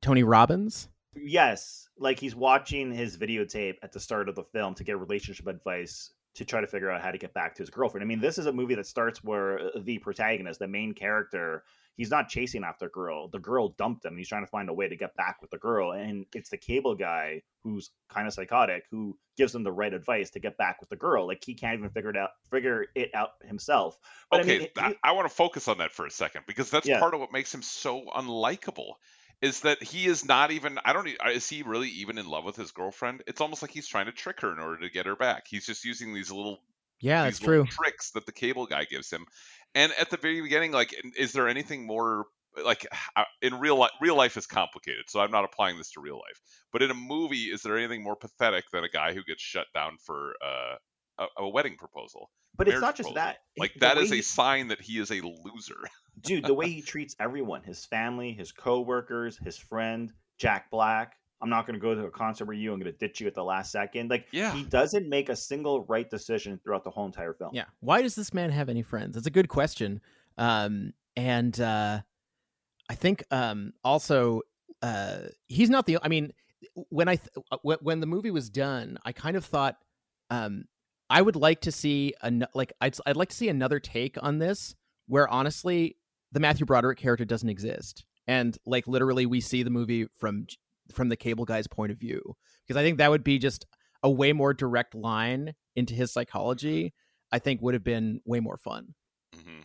Tony Robbins. Yes, like he's watching his videotape at the start of the film to get relationship advice to try to figure out how to get back to his girlfriend. I mean, this is a movie that starts where uh, the protagonist, the main character, he's not chasing after girl. The girl dumped him. He's trying to find a way to get back with the girl, and it's the cable guy who's kind of psychotic who gives him the right advice to get back with the girl. Like he can't even figure it out, figure it out himself. But okay, I mean, I, he- I want to focus on that for a second because that's Yeah. part of what makes him so unlikable. Is that he is not even? I don't. e- Is he really even in love with his girlfriend? It's almost like he's trying to trick her in order to get her back. He's just using these little Yeah, these that's little true. tricks that the cable guy gives him. And at the very beginning, like, is there anything more like uh, in real life? Real life is complicated, so I'm not applying this to real life. But in a movie, is there anything more pathetic than a guy who gets shut down for uh, a, a wedding proposal? But it's not just proposal? that. Like that a he- sign that he is a loser. dude the way he treats everyone his family his co-workers his friend jack black i'm not going to go to a concert with you i'm going to ditch you at the last second like Yeah. he doesn't make a single right decision throughout the whole entire film Yeah. Why does this man have any friends? It's a good question. Um, and uh, I think um, also uh, he's not the. I mean, when I th- when when the movie was done, I kind of thought um, I would like to see an like I'd I'd like to see another take on this where honestly the Matthew Broderick character doesn't exist, and like literally we see the movie from from the cable guy's point of view because I think that would be just a way more direct line into his psychology. I think would have been way more fun. hmm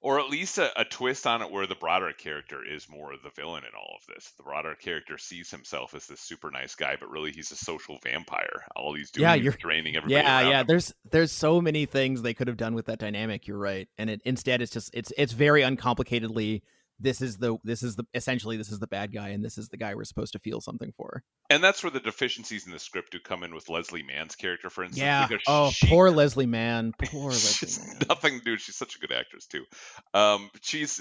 Or at least a, a twist on it where the Broderick character is more the villain in all of this. The Broderick character sees himself as this super nice guy, but really he's a social vampire. All he's doing Yeah, you're- draining everybody. Yeah, yeah. him. There's there's so many things they could have done with that dynamic. You're right, and it instead it's just it's it's very uncomplicatedly. This is the this is the essentially this is the bad guy, and this is the guy we're supposed to feel something for. And that's where the deficiencies in the script do come in with Leslie Mann's character, for instance. Yeah. Oh, she poor Leslie Mann. Poor Leslie It's Mann. nothing to do. She's such a good actress too. Um, she's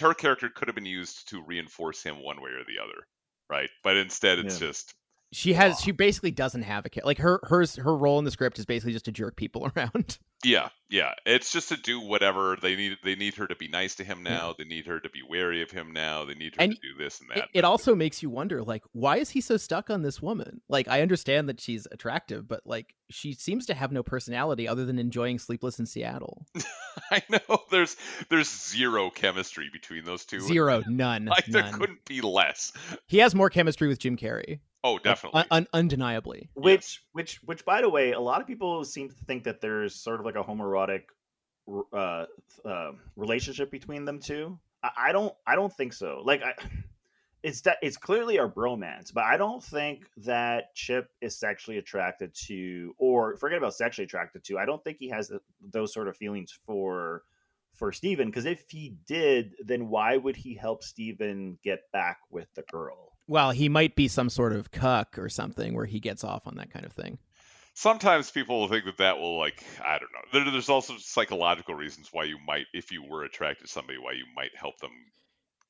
her character could have been used to reinforce him one way or the other, right? But instead, it's Yeah. just She has she basically doesn't have a kid. Like her hers her role in the script is basically just to jerk people around. Yeah, yeah. It's just to do whatever they need. They need her to be nice to him now. They need her to be wary of him now. They need her And to do this and that. it also makes you wonder, like, why is he so stuck on this woman? Like, I understand that she's attractive, but like, she seems to have no personality other than enjoying Sleepless in Seattle. I know there's there's zero chemistry between those two. Zero, none. like there couldn't be less. He has more chemistry with Jim Carrey. Oh, definitely. un- un- undeniably. Which, which, which, by the way, a lot of people seem to think that there's sort of like a homoerotic uh, uh, relationship between them two. I, I don't, I don't think so. Like, I, it's that it's clearly a bromance, but I don't think that Chip is sexually attracted to, or forget about sexually attracted to. I don't think he has th- those sort of feelings for for Steven because if he did, then why would he help Steven get back with the girl? Well, he might be some sort of cuck or something where he gets off on that kind of thing. Sometimes people will think that that will like I don't know. There, there's also psychological reasons why you might, if you were attracted to somebody, why you might help them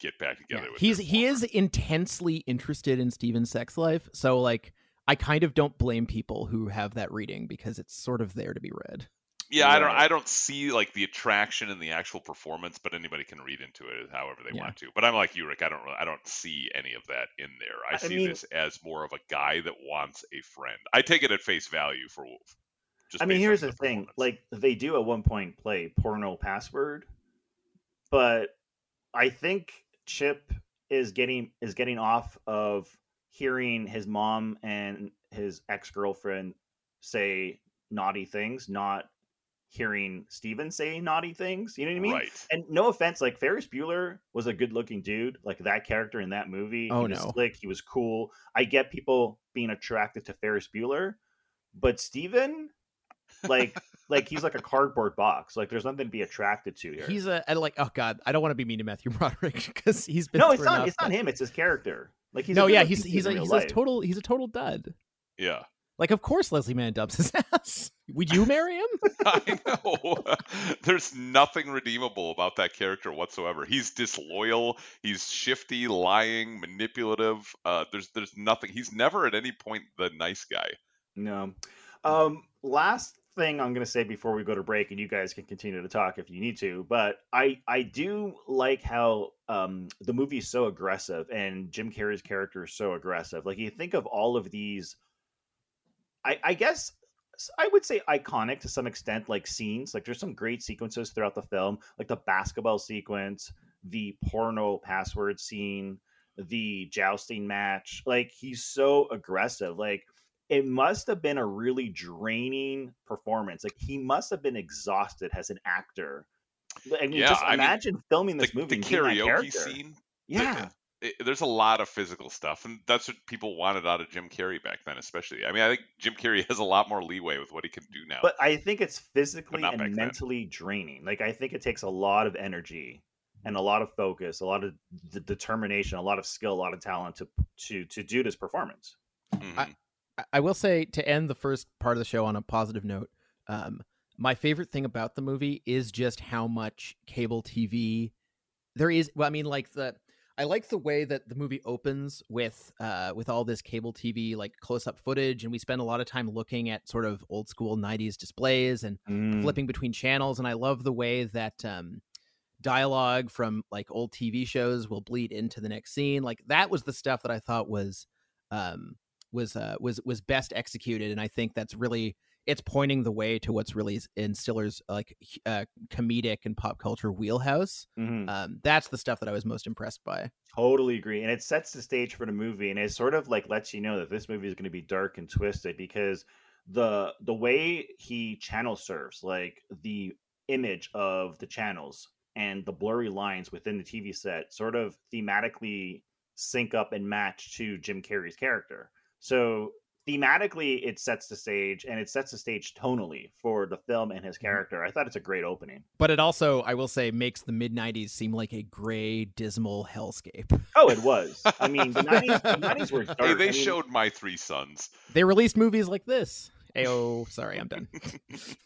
get back together. with He's he is intensely interested in Steven's sex life, so like I kind of don't blame people who have that reading because it's sort of there to be read. Yeah, I don't I don't see like the attraction in the actual performance, but anybody can read into it however they Yeah. want to. But I'm like you, Rick. I don't really, I don't see any of that in there. I, I see mean- this as more of a guy that wants a friend. I take it at face value for just. I mean, here's on the thing: like they do at one point play porno password, but I think Chip is getting is getting off of hearing his mom and his ex girlfriend say naughty things, not hearing Steven say naughty things. You know what I mean? Right. And no offense, like Ferris Bueller was a good looking dude. Like that character in that movie. Oh, he was no. slick. He was cool. I get people being attracted to Ferris Bueller, but Steven, like, like he's like a cardboard box. Like there's nothing to be attracted to here. He's a I like oh god, I don't want to be mean to Matthew Broderick because he's been no, it's not. enough, It's not him. It's his character. Like he's no, a yeah, good-looking he's dude he's a he's life. a total he's a total dud. Yeah. Like of course Leslie Mann dubs his ass. Would you marry him? I know. There's nothing redeemable about that character whatsoever. He's disloyal. He's shifty, lying, manipulative. Uh, there's there's nothing. He's never at any point the nice guy. No. Um, last thing I'm going to say before we go to break, and you guys can continue to talk if you need to. But I I do like how um, the movie is so aggressive, and Jim Carrey's character is so aggressive. Like you think of all of these, I I guess s- I would say iconic to some extent, like scenes. Like there's some great sequences throughout the film, like the basketball sequence, the porno password scene, the jousting match. Like he's so aggressive. Like it must have been a really draining performance. Like he must have been exhausted as an actor. I mean, Yeah, just I mean, imagine filming this the, movie. the and being that karaoke scene. the- Yeah. It- there's a lot of physical stuff, and that's what people wanted out of Jim Carrey back then, especially. I mean, I think Jim Carrey has a lot more leeway with what he can do now. But I think it's physically not back and then. mentally draining. Like I think it takes a lot of energy and a lot of focus, a lot of d- determination, a lot of skill, a lot of talent to to to do this performance. Mm-hmm. I, I will say to end the first part of the show on a positive note, um, my favorite thing about the movie is just how much cable TV there is. Well, I mean, like the I like the way that the movie opens with uh, with all this cable TV like close up footage, and we spend a lot of time looking at sort of old school '90s displays and Mm. flipping between channels. And I love the way that um, dialogue from like old TV shows will bleed into the next scene. Like that was the stuff that I thought was um, was uh, was was best executed, and I think that's really it's pointing the way to what's really in Stiller's like uh, comedic and pop culture wheelhouse. Mhm. Um, that's the stuff that I was most impressed by. Totally agree. And it sets the stage for the movie and it sort of like lets you know that this movie is going to be dark and twisted because the the way he channel surfs, like the image of the channels and the blurry lines within the TV set sort of thematically sync up and match to Jim Carrey's character. So thematically it sets the stage and it sets the stage tonally for the film and his character. I thought it's a great opening. But it also, I will say, makes the mid '90s seem like a gray, dismal hellscape. Oh, it was. I mean, the 90s, the 90s were dark. hey, they I mean, showed my three sons. They released movies like this. Ayo, sorry, I'm done.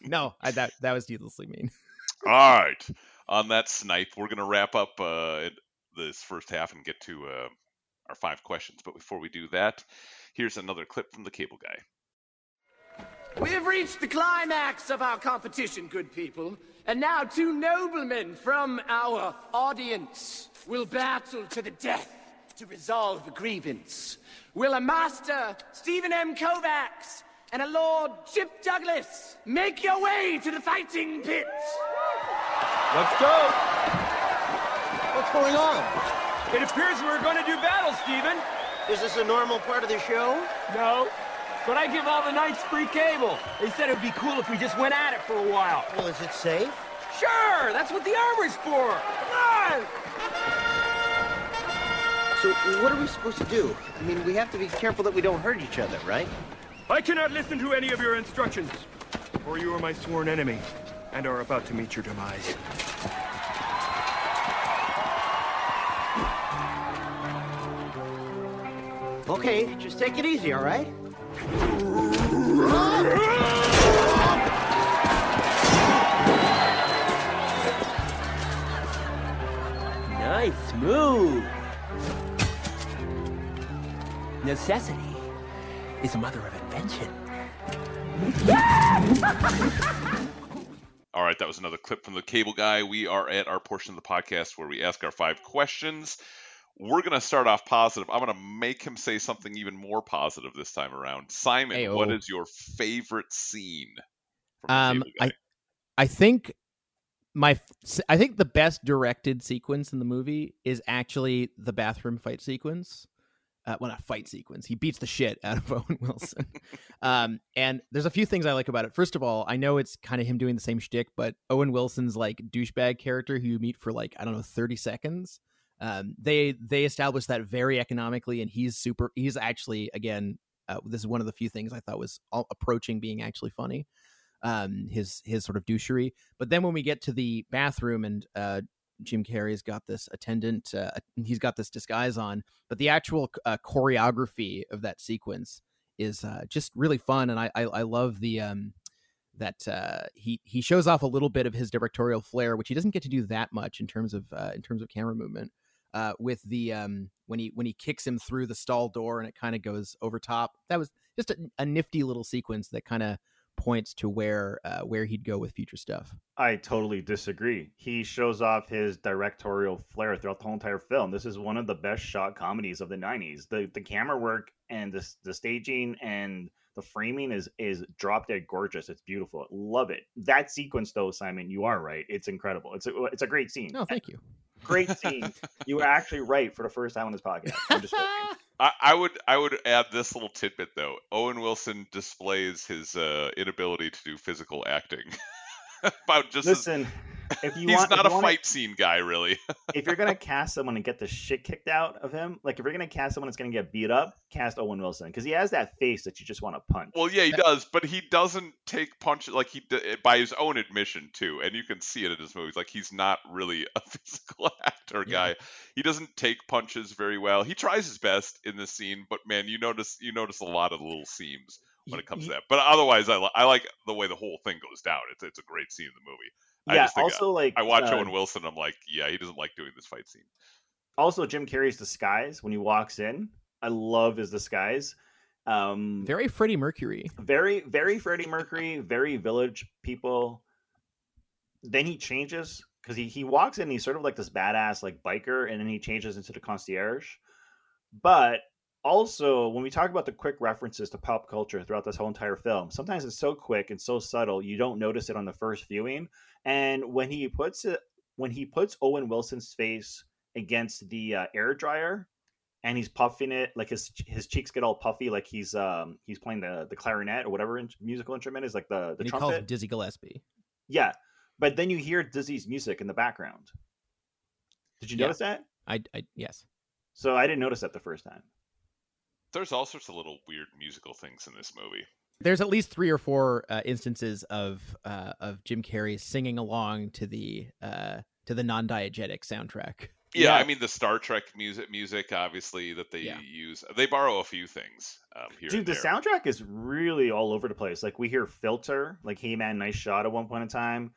no, I, that that was needlessly mean. All right. On that snipe, we're going to wrap up uh, this first half and get to uh, our five questions. But before we do that, here's another clip from the cable guy. We have reached the climax of our competition, good people. And now two noblemen from our audience will battle to the death to resolve a grievance. Will a master, Steven M. Kovacs, and a Lord Chip Douglas make your way to the fighting pit? Let's go. What's going on? It appears we're going to do battle, Steven. Is this a normal part of the show? No. But I give all the knights free cable. They said it would be cool if we just went at it for a while. Well, is it safe? Sure, that's what the armor's for. Come on. So, what are we supposed to do? I mean, we have to be careful that we don't hurt each other, right? I cannot listen to any of your instructions, for you are my sworn enemy and are about to meet your demise. Okay, just take it easy, all right? Nice move. Necessity is the mother of invention. All right, that was another clip from the Cable Guy. We are at our portion of the podcast where we ask our five questions. We're going to start off positive. I'm going to make him say something even more positive this time around. Simon, Ayo. what is your favorite scene Um, I I think my I think the best directed sequence in the movie is actually the bathroom fight sequence. Uh, well, not fight sequence. He beats the shit out of Owen Wilson. um, and there's a few things I like about it. First of all, I know it's kind of him doing the same shtick, but Owen Wilson's like douchebag character who you meet for like I don't know 30 seconds. Um, they they established that very economically, and he's super. He's actually again, uh, this is one of the few things I thought was approaching being actually funny um his his sort of douchery but then when we get to the bathroom and uh jim carrey's got this attendant uh, he's got this disguise on but the actual uh, choreography of that sequence is uh just really fun and i i, I love the um that uh he he shows off a little bit of his directorial flair which he doesn't get to do that much in terms of uh in terms of camera movement uh with the um when he when he kicks him through the stall door and it kind of goes over top that was just a, a nifty little sequence that kind of points to where uh, where he'd go with future stuff. I totally disagree. He shows off his directorial flair throughout the whole entire film. This is one of the best shot comedies of the '90s. The the camera work and the the staging and the framing is is drop dead gorgeous. It's beautiful. Love it. That sequence though, Simon, you are right. It's incredible. It's a it's a great scene. No, thank you. Great scene. you were actually right for the first time on this podcast. I'm just. I, I would I would add this little tidbit though. Owen Wilson displays his uh, inability to do physical acting. About just as- Listen, if you he's want, if not a you wanna- fight scene guy, really. if you're gonna cast someone and get the shit kicked out of him, like if you're gonna cast someone that's gonna get beat up, cast Owen Wilson because he has that face that you just want to punch. Well, yeah, he does, but he doesn't take punches like he d- by his own admission too, and you can see it in his movies. Like he's not really a physical actor guy. He doesn't take punches very well. He tries his best in this scene, but man, you notice you notice a lot of little seams when it comes to that. But otherwise, I, li- I like the way the whole thing goes down. It's it's a great scene in the movie. I Yeah, just think, also, like, I watch uh, Owen Wilson. I'm like, yeah, he doesn't like doing this fight scene. Also, Jim Carrey's disguise when he walks in, I love his disguise. Um, Very Freddie Mercury. very, very Freddie Mercury, very Village People. Then he changes because he he walks in. He's sort of like this badass like biker, and then he changes into the concierge. But also, when we talk about the quick references to pop culture throughout this whole entire film, sometimes it's so quick and so subtle you don't notice it on the first viewing. And when he puts it, when he puts Owen Wilson's face against the uh, air dryer, and he's puffing it like his his cheeks get all puffy, like he's um he's playing the the clarinet or whatever in- musical instrument is like the the And he trumpet. calls Dizzy Gillespie. Yeah, but then you hear Dizzy's music in the background. Did you Yeah. notice that? I, I yes. So I didn't notice that the first time. There's all sorts of little weird musical things in this movie. There's at least three or four uh, instances of uh, of Jim Carrey singing along to the uh, to the non-diegetic soundtrack. Yeah, I mean the Star Trek music, music obviously that they use. They borrow a few things um, here. Dude, and the there. soundtrack is really all over the place. Like we hear "Filter," like "Hey Man, Nice Shot" at one point in time.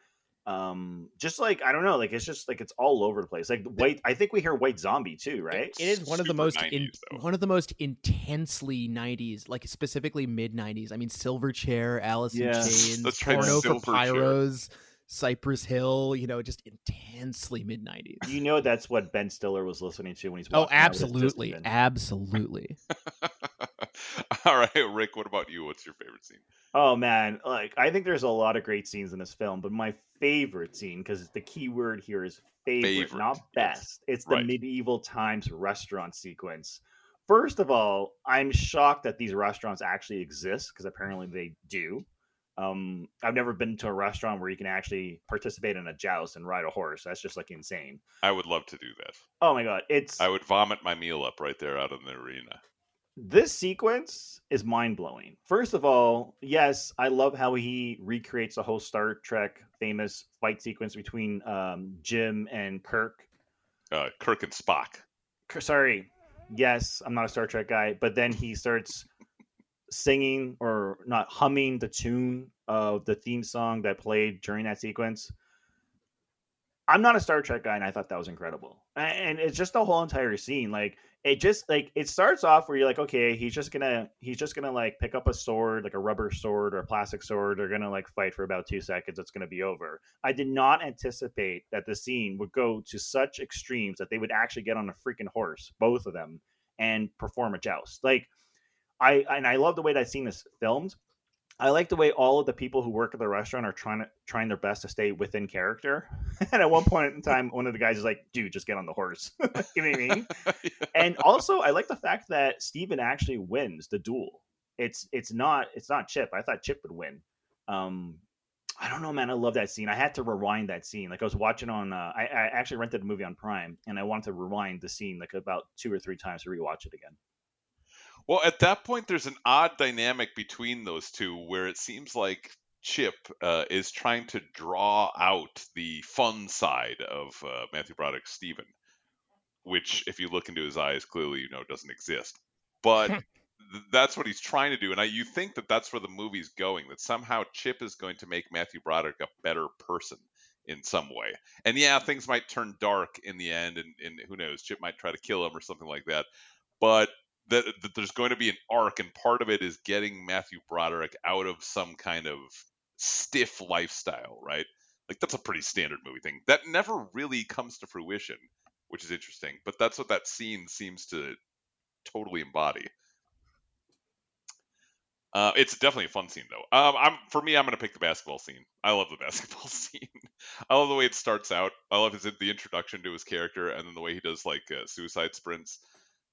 Um, just like I don't know, like it's just like it's all over the place. Like white, I think we hear "White Zombie" too, right? It is one of the most in, one of the most intensely 90s, like specifically mid 90s. I mean, Silverchair, Alice in Yeah. Chains, That's right, Porno for Silverchair. Pyros, Cypress Hill. You know, just intensely mid 90s. You know that's what Ben Stiller was listening to when he's Oh, walking out with his absolutely, absolutely. All right, Rick. What about you? What's your favorite scene? Oh man, like I think there's a lot of great scenes in this film, but my favorite scene, because the key word here is favorite, Favorite, not yes. best. It's the Right. medieval times restaurant sequence. First of all, I'm shocked that these restaurants actually exist because apparently they do. Um, I've never been to a restaurant where you can actually participate in a joust and ride a horse. That's just like insane. I would love to do that. Oh my god, it's I would vomit my meal up right there out in the arena. This sequence is mind blowing. First of all, yes, I love how he recreates the whole Star Trek famous fight sequence between um, Jim and Kirk. Uh, Kirk and Spock. Sorry, yes, I'm not a Star Trek guy, but then he starts singing or not humming the tune of the theme song that played during that sequence. I'm not a Star Trek guy, and I thought that was incredible. And it's just the whole entire scene. Like it just like it starts off where you're like, okay, he's just gonna he's just gonna like pick up a sword, like a rubber sword or a plastic sword. They're gonna like fight for about two seconds. It's gonna be over. I did not anticipate that the scene would go to such extremes that they would actually get on a freaking horse, both of them, and perform a joust. Like I and I love the way that scene is filmed. I like the way all of the people who work at the restaurant are trying to trying their best to stay within character. and at one point in time, one of the guys is like, "Dude, just get on the horse." you know what I mean? And also, I like the fact that Steven actually wins the duel. It's it's not it's not Chip. I thought Chip would win. Um, I don't know, man. I love that scene. I had to rewind that scene. Like I was watching on. Uh, I, I actually rented a movie on Prime, and I wanted to rewind the scene like about two or three times to rewatch it again. Well, at that point, there's an odd dynamic between those two where it seems like Chip uh, is trying to draw out the fun side of uh, Matthew Broderick's Steven, which, if you look into his eyes, clearly you know doesn't exist. But th- that's what he's trying to do, and I, you think that that's where the movie's going. That somehow Chip is going to make Matthew Broderick a better person in some way. And yeah, things might turn dark in the end, and, and who knows, Chip might try to kill him or something like that. But that, that there's going to be an arc, and part of it is getting Matthew Broderick out of some kind of stiff lifestyle, right? Like that's a pretty standard movie thing that never really comes to fruition, which is interesting. But that's what that scene seems to totally embody. Uh, it's definitely a fun scene though. Um, I'm for me, I'm gonna pick the basketball scene. I love the basketball scene. I love the way it starts out. I love his the introduction to his character, and then the way he does like uh, suicide sprints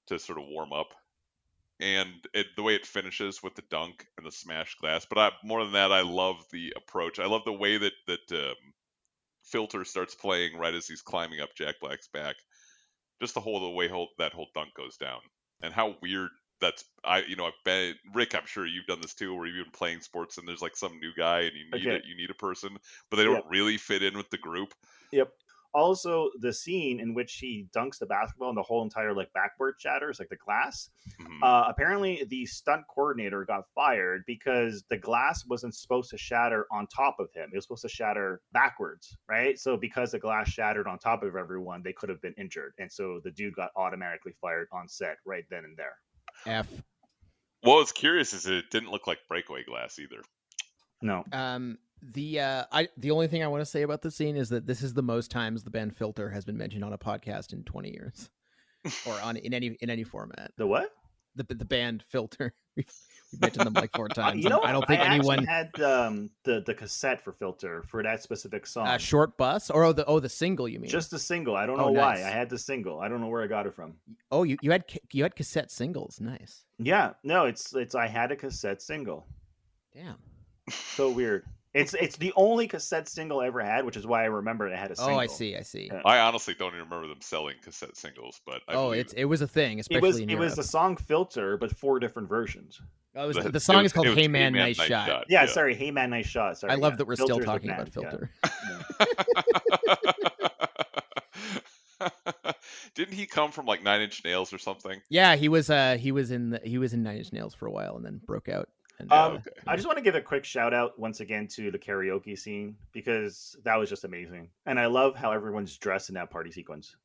to sort of warm up, and it, the way it finishes with the dunk and the smashed glass. But I, more than that, I love the approach. I love the way that that um, Filter starts playing right as he's climbing up Jack Black's back. Just the whole the way whole, that whole dunk goes down, and how weird that's I you know I've been Rick I'm sure you've done this too where you've been playing sports and there's like some new guy and you need Okay. it you need a person but they don't Yeah. really fit in with the group Yep. Also, the scene in which he dunks the basketball and the whole entire like backboard shatters, like the glass. Mhm. Uh, apparently, the stunt coordinator got fired because the glass wasn't supposed to shatter on top of him. It was supposed to shatter backwards, right? So because the glass shattered on top of everyone, they could have been injured, and so the dude got automatically fired on set right then and there. F. what was curious is it didn't look like breakaway glass either No. Um, the uh, I the only thing I want to say about the scene is that this is the most times the band Filter has been mentioned on a podcast in 20 years, or on in any in any format. The what? The the band Filter. We've, we've mentioned them like four Uh, times. you know, I don't think actually anyone. had um, the the cassette for Filter for that specific song. Uh, short bus or oh the oh the single you mean? Just the single. I don't Oh, know why. nice. I had the single. I don't know where I got it from. oh you you had you had cassette singles. Nice. Yeah, no, it's it's. I had a cassette single. Damn. So weird. It's it's the only cassette single I ever had, which is why I remember it had a single. Oh, I see. I see. Yeah. I honestly don't even remember them selling cassette singles but I oh, it's it was a thing, It especially was in it was the song "Filter," but four different versions. Oh, it was- the- the it song was- is called "Hey Man, Nice Shot." Yeah, sorry, "Hey Man, Nice Shot." Sorry, I love yeah. that we're still Filter's the talking about. Filter. Didn't he come from like Nine Inch Nails or something? Yeah, he was uh he was in the, he was in Nine Inch Nails for a while and then broke out. And, Um, uh, I just want to give a quick shout out once again to the karaoke scene because that was just amazing, and I love how everyone's dressed in that party sequence.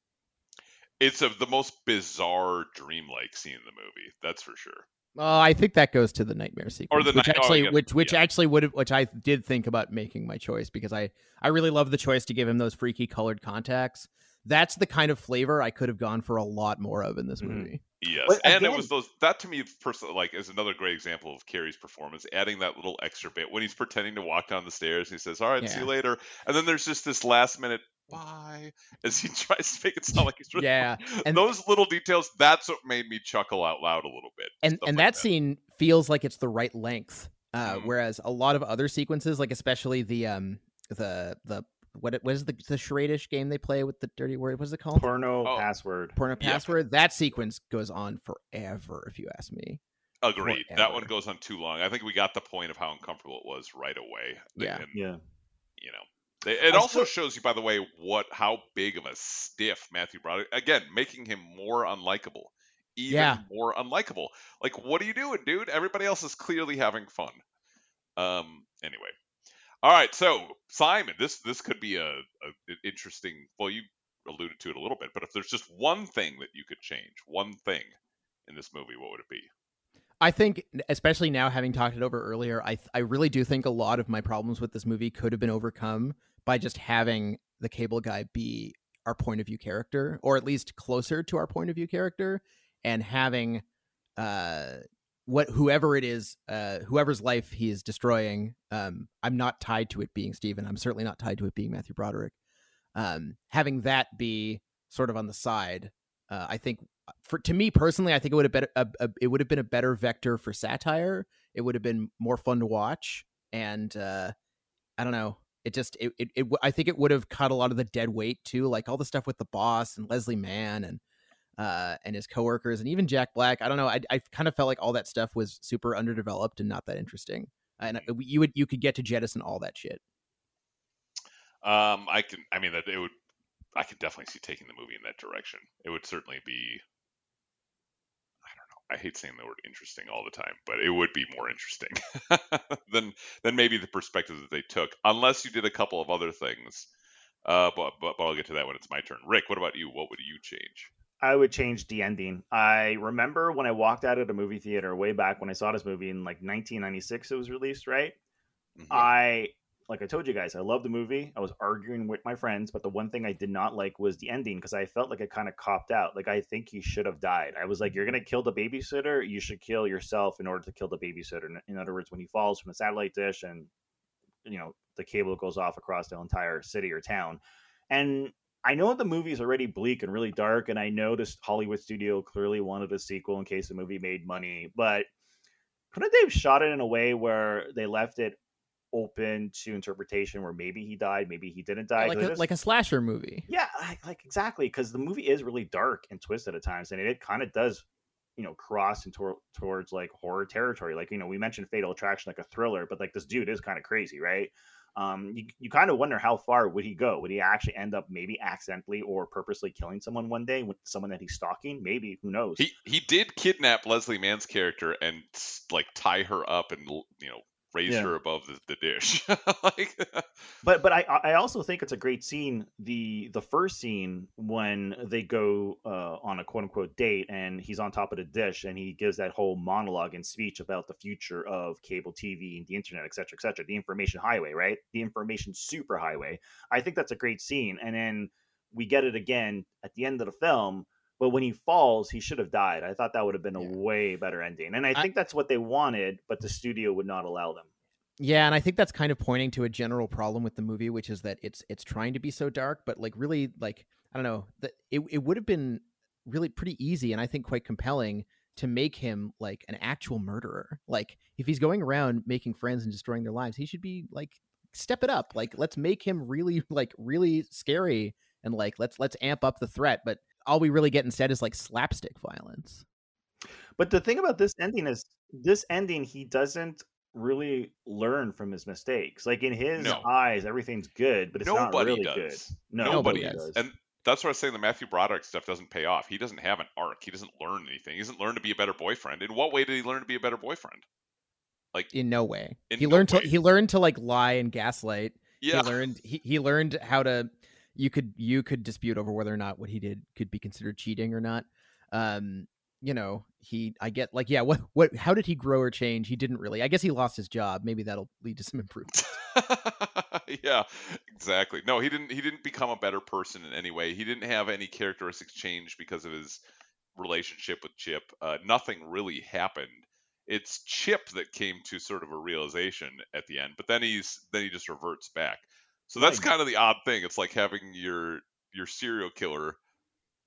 It's a, the most bizarre dreamlike scene in the movie. That's for sure. Oh, I think that goes to the nightmare sequence, the which night- oh, I actually, guess- which which actually would have, which I did think about making my choice because I I really love the choice to give him those freaky colored contacts. That's the kind of flavor I could have gone for a lot more of in this Mhm. movie. Yes, But and it was those that to me personally like is another great example of Carrey's performance, adding that little extra bit when he's pretending to walk down the stairs and he says, "All right, see you later," and then there's just this last minute bye as he tries to make it sound like he's really Yeah, and- those little details. That's what made me chuckle out loud a little bit. and and like that, scene feels like it's the right length uh Mhm. whereas a lot of other sequences like especially the um the the what it- what is the the charade game they play with the dirty word what is it called Porno Oh. password. porno Yeah. password that sequence goes on forever if you ask me Agreed. That one goes on too long. I think we got the point of how uncomfortable it was right away. Yeah. And, Yeah. you know, they- it I also still- shows you, by the way, what how big of a stiff Matthew Broderick. Again, making him more unlikable, even Yeah. more unlikable. Like, what are you doing, dude? Everybody else is clearly having fun. Um. Anyway, all right. So Simon, this this could be a, a interesting. Well, you alluded to it a little bit, but if there's just one thing that you could change, one thing in this movie, what would it be? I think, especially now having talked it over earlier, I I really do think a lot of my problems with this movie could have been overcome by just having the cable guy be our point of view character, or at least closer to our point of view character, and having uh what whoever it is, uh whoever's life he is destroying, um, I'm not tied to it being Steven. I'm certainly not tied to it being Matthew Broderick. Um, having that be sort of on the side, uh, I think for to me personally, I think it would have been a, a, it would have been a better vector for satire. It would have been more fun to watch, and uh, I don't know. It just it, it, it I think it would have cut a lot of the dead weight too, like all the stuff with the boss and Leslie Mann and uh and his coworkers and even Jack Black. I don't know. I I kind of felt like all that stuff was super underdeveloped and not that interesting. And you would you could get to jettison all that shit. Um, I can. I mean, that it would. I could definitely see taking the movie in that direction. It would certainly be. I don't know. I hate saying the word interesting all the time, but it would be more interesting than than maybe the perspective that they took, unless you did a couple of other things. Uh, but, but but I'll get to that when it's my turn. Rick, what about you? What would you change? I would change the ending. I remember when I walked out of the movie theater way back when I saw this movie in like 1996, it was released, right? Mhm. I, like I told you guys, I love the movie. I was arguing with my friends, but the one thing I did not like was the ending because I felt like it kind of copped out. Like I think he should have died. I was like, you're gonna kill the babysitter, you should kill yourself in order to kill the babysitter. In- In other words, when he falls from a satellite dish and you know the cable goes off across the entire city or town, and I know the movie is already bleak and really dark, and I know this Hollywood studio clearly wanted a sequel in case the movie made money, but couldn't they have shot it in a way where they left it open to interpretation, where maybe he died, maybe he didn't die? like 'Cause a, it is- like a slasher movie. yeah, like, like exactly, because the movie is really dark and twisted at times, and it, kind of does, you know, cross into towards like horror territory. Like you know, we mentioned Fatal Attraction, like a thriller, but like this dude is kind of crazy, right? Um, you you kind of wonder how far would he go? Would he actually end up maybe accidentally or purposely killing someone one day with someone that he's stalking? Maybe who knows? He he did kidnap Leslie Mann's character and like tie her up and you know raise Yeah. her above the, the dish. like, but but I I also think it's a great scene. The the first scene when they go uh, on a quote unquote date and he's on top of the dish and he gives that whole monologue and speech about the future of cable TV and the internet, et cetera, et cetera. The information highway, right? The information super highway. I think that's a great scene. And then we get it again at the end of the film. But when he falls, he should have died. I thought that would have been a way better ending. And I think that's what they wanted, but the studio would not allow them. Yeah, and I think that's kind of pointing to a general problem with the movie, which is that it's it's trying to be so dark, but like really like I don't know that it it would have been really pretty easy and I think quite compelling to make him like an actual murderer. Like if he's going around making friends and destroying their lives, he should be like step it up. Like let's make him really like really scary and like let's let's amp up the threat. But all we really get instead is like slapstick violence. But the thing about this ending is this ending he doesn't really learn from his mistakes. Like in his No. eyes, everything's good, but it's nobody not really does. good. No, nobody, nobody does. does. And that's what I was saying. The Matthew Broderick stuff doesn't pay off. He doesn't have an arc. He doesn't learn anything. He doesn't learn to be a better boyfriend. In what way did he learn to be a better boyfriend? Like in no way. In he no learned way. to he learned to like lie and gaslight. Yeah. He learned he, he learned how to you could you could dispute over whether or not what he did could be considered cheating or not. Um you know, he I get like yeah, what what how did he grow or change? He didn't really. I guess he lost his job. Maybe that'll lead to some improvement. yeah, exactly. No, he didn't. He didn't become a better person in any way. He didn't have any characteristics change because of his relationship with Chip. Uh, nothing really happened. It's Chip that came to sort of a realization at the end, but then he's then he just reverts back. So that's kind of the odd thing. It's like having your your serial killer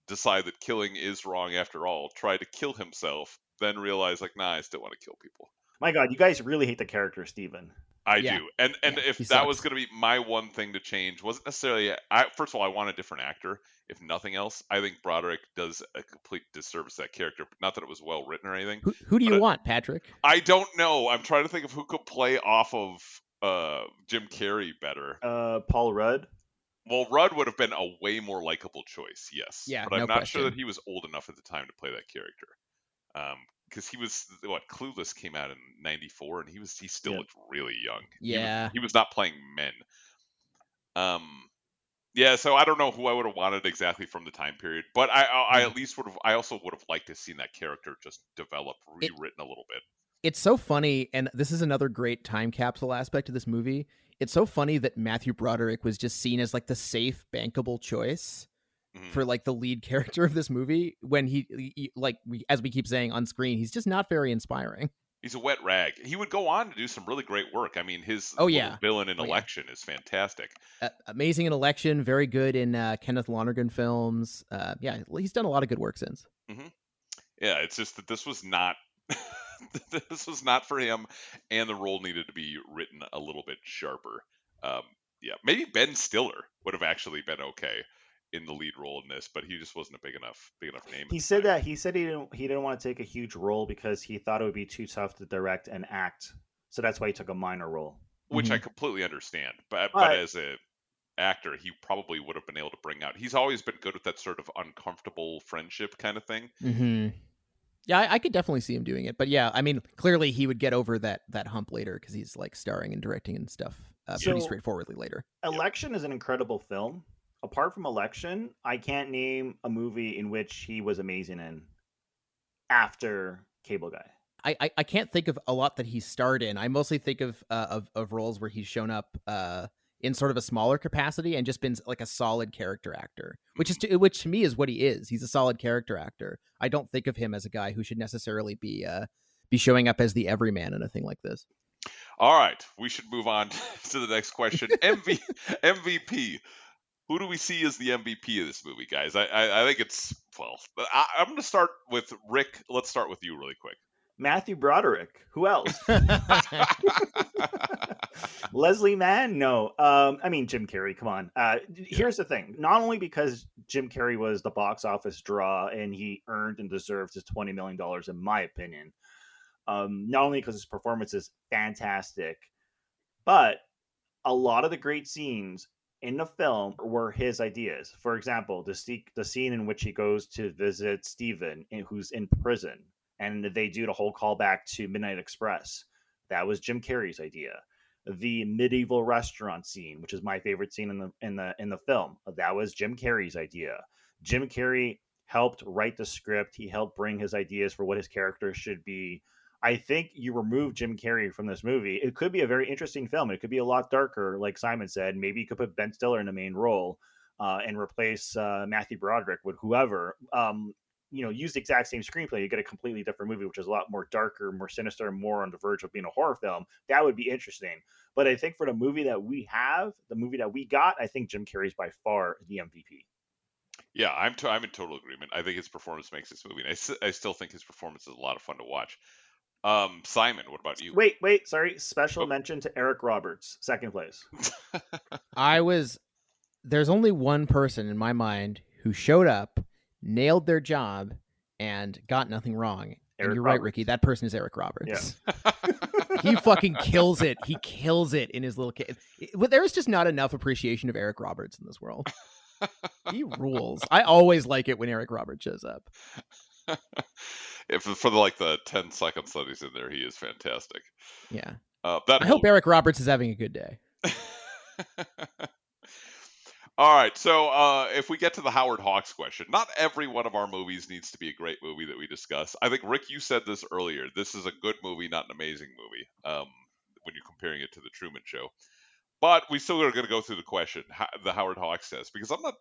decide that killing is wrong after all, try to kill himself, then realize like, nah, I still want to kill people. My God, you guys really hate the character Steven. I Yeah. do, and and Yeah, if he that was going to be my one thing to change, wasn't necessarily. I first of all, I want a different actor. If nothing else, I think Broderick does a complete disservice to that character. Not that it was well written or anything. Who, who do you want, Patrick? I don't know. I'm trying to think of who could play off of uh, Jim Carrey better. Uh, Paul Rudd. Well, Rudd would have been a way more likable choice, yes. Yeah, but I'm no not sure that he was old enough at the time to play that character. Um, because he was what Clueless came out in '94, and he was he still Yeah. looked really young. He was- Yeah. he was, not playing men. Um, yeah, so I don't know who I would have wanted exactly from the time period, but I I, I at least would have. I also would have liked to have seen that character just develop, It- rewritten a little bit. It's so funny, and this is another great time capsule aspect of this movie. It's so funny that Matthew Broderick was just seen as like the safe, bankable choice Mhm. for like the lead character of this movie. When he, he- like, we, as we keep saying on screen, he's just not very inspiring. He's a wet rag. He would go on to do some really great work. I mean, his Oh, yeah. villain in Oh, yeah. Election is fantastic. Uh, amazing in Election, very good in uh, Kenneth Lonergan films. Uh, yeah, he's done a lot of good work since. hmm Yeah, it's just that this was not this was not for him, and the role needed to be written a little bit sharper. Um, yeah, maybe Ben Stiller would have actually been okay in the lead role in this, but he just wasn't a big enough big enough name. He said that he said he didn't he didn't want to take a huge role because he thought it would be too tough to direct and act. So that's why he took a minor role. which Mm-hmm. I completely understand. But But- but as a actor, he probably would have been able to bring out. He's always been good with that sort of uncomfortable friendship kind of thing. Mm hmm Yeah, I, I could definitely see him doing it. But yeah, I mean, clearly he would get over that that hump later because he's like starring and directing and stuff uh, pretty straightforwardly later. Election is an incredible film. Apart from Election, I can't name a movie in which he was amazing in after Cable Guy. I, I, I can't think of a lot that he starred in. I mostly think of uh, of of roles where he's shown up uh, in sort of a smaller capacity and just been like a solid character actor, which is to, which to me is what he is. He's a solid character actor. I don't think of him as a guy who should necessarily be uh, be showing up as the everyman in a thing like this. All right, we should move on to the next question. MV, MVP. Who do we see as the MVP of this movie, guys? I I, I think it's well. I, I'm going to start with Rick. Let's start with you really quick. Matthew Broderick. Who else? Leslie Mann? No. Um, I mean Jim Carrey. Come on. Uh, here's the thing. Not only because Jim Carrey was the box office draw and he earned and deserved his twenty million dollars, in my opinion. Um, not only because his performance is fantastic, but a lot of the great scenes in the film were his ideas. For example, the the scene in which he goes to visit Steven, who's in prison, and they do the whole callback to Midnight Express. That was Jim Carrey's idea. The medieval restaurant scene, which is my favorite scene in the in the in the film, that was Jim Carrey's idea. Jim Carrey helped write the script. He helped bring his ideas for what his character should be. I think you remove Jim Carrey from this movie, it could be a very interesting film. It could be a lot darker, like Simon said. Maybe you could put Ben Stiller in the main role uh, and replace uh, Matthew Broderick with whoever. Um, you know, use the exact same screenplay, you get a completely different movie, which is a lot more darker, more sinister, and more on the verge of being a horror film. That would be interesting. But I think for the movie that we have, the movie that we got, I think Jim Carrey's by far the MVP. Yeah, I'm to, I'm in total agreement. I think his performance makes this movie, and I, s- I still think his performance is a lot of fun to watch. Um, Simon, what about you? Wait, wait, sorry. Special mention to Eric Roberts, second place. I was there's only one person in my mind who showed up, nailed their job, and got nothing wrong. And Eric you're right, Ricky. That person is Eric Roberts. he fucking kills it. He kills it in his little kid. But there is just not enough appreciation of Eric Roberts in this world. he rules. I always like it when Eric Roberts shows up. if for the like the 10 seconds that he's in there, he is fantastic. Yeah. Uh, I whole- hope Eric Roberts is having a good day. All right, so uh, if we get to the Howard Hawks question, not every one of our movies needs to be a great movie that we discuss. I think Rick, you said this earlier. This is a good movie, not an amazing movie. Um, when you're comparing it to the Truman Show, but we still are going to go through the question, the Howard Hawks test, because I'm not.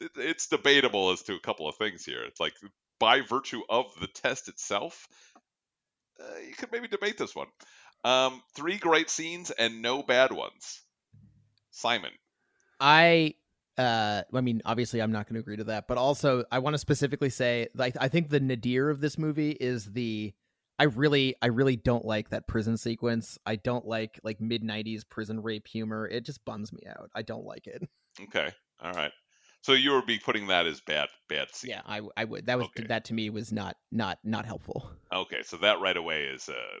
It, it's debatable as to a couple of things here. It's like by virtue of the test itself, uh, you could maybe debate this one. Um, three great scenes and no bad ones. Simon. I uh I mean obviously I'm not going to agree to that, but also I want to specifically say like I think the nadir of this movie is the I really I really don't like that prison sequence. I don't like like mid 90s prison rape humor. It just bums me out. I don't like it. Okay. All right. So you would be putting that as bad bad scene. Yeah, I I would. That was Okay. that to me was not not not helpful. Okay, so that right away is uh,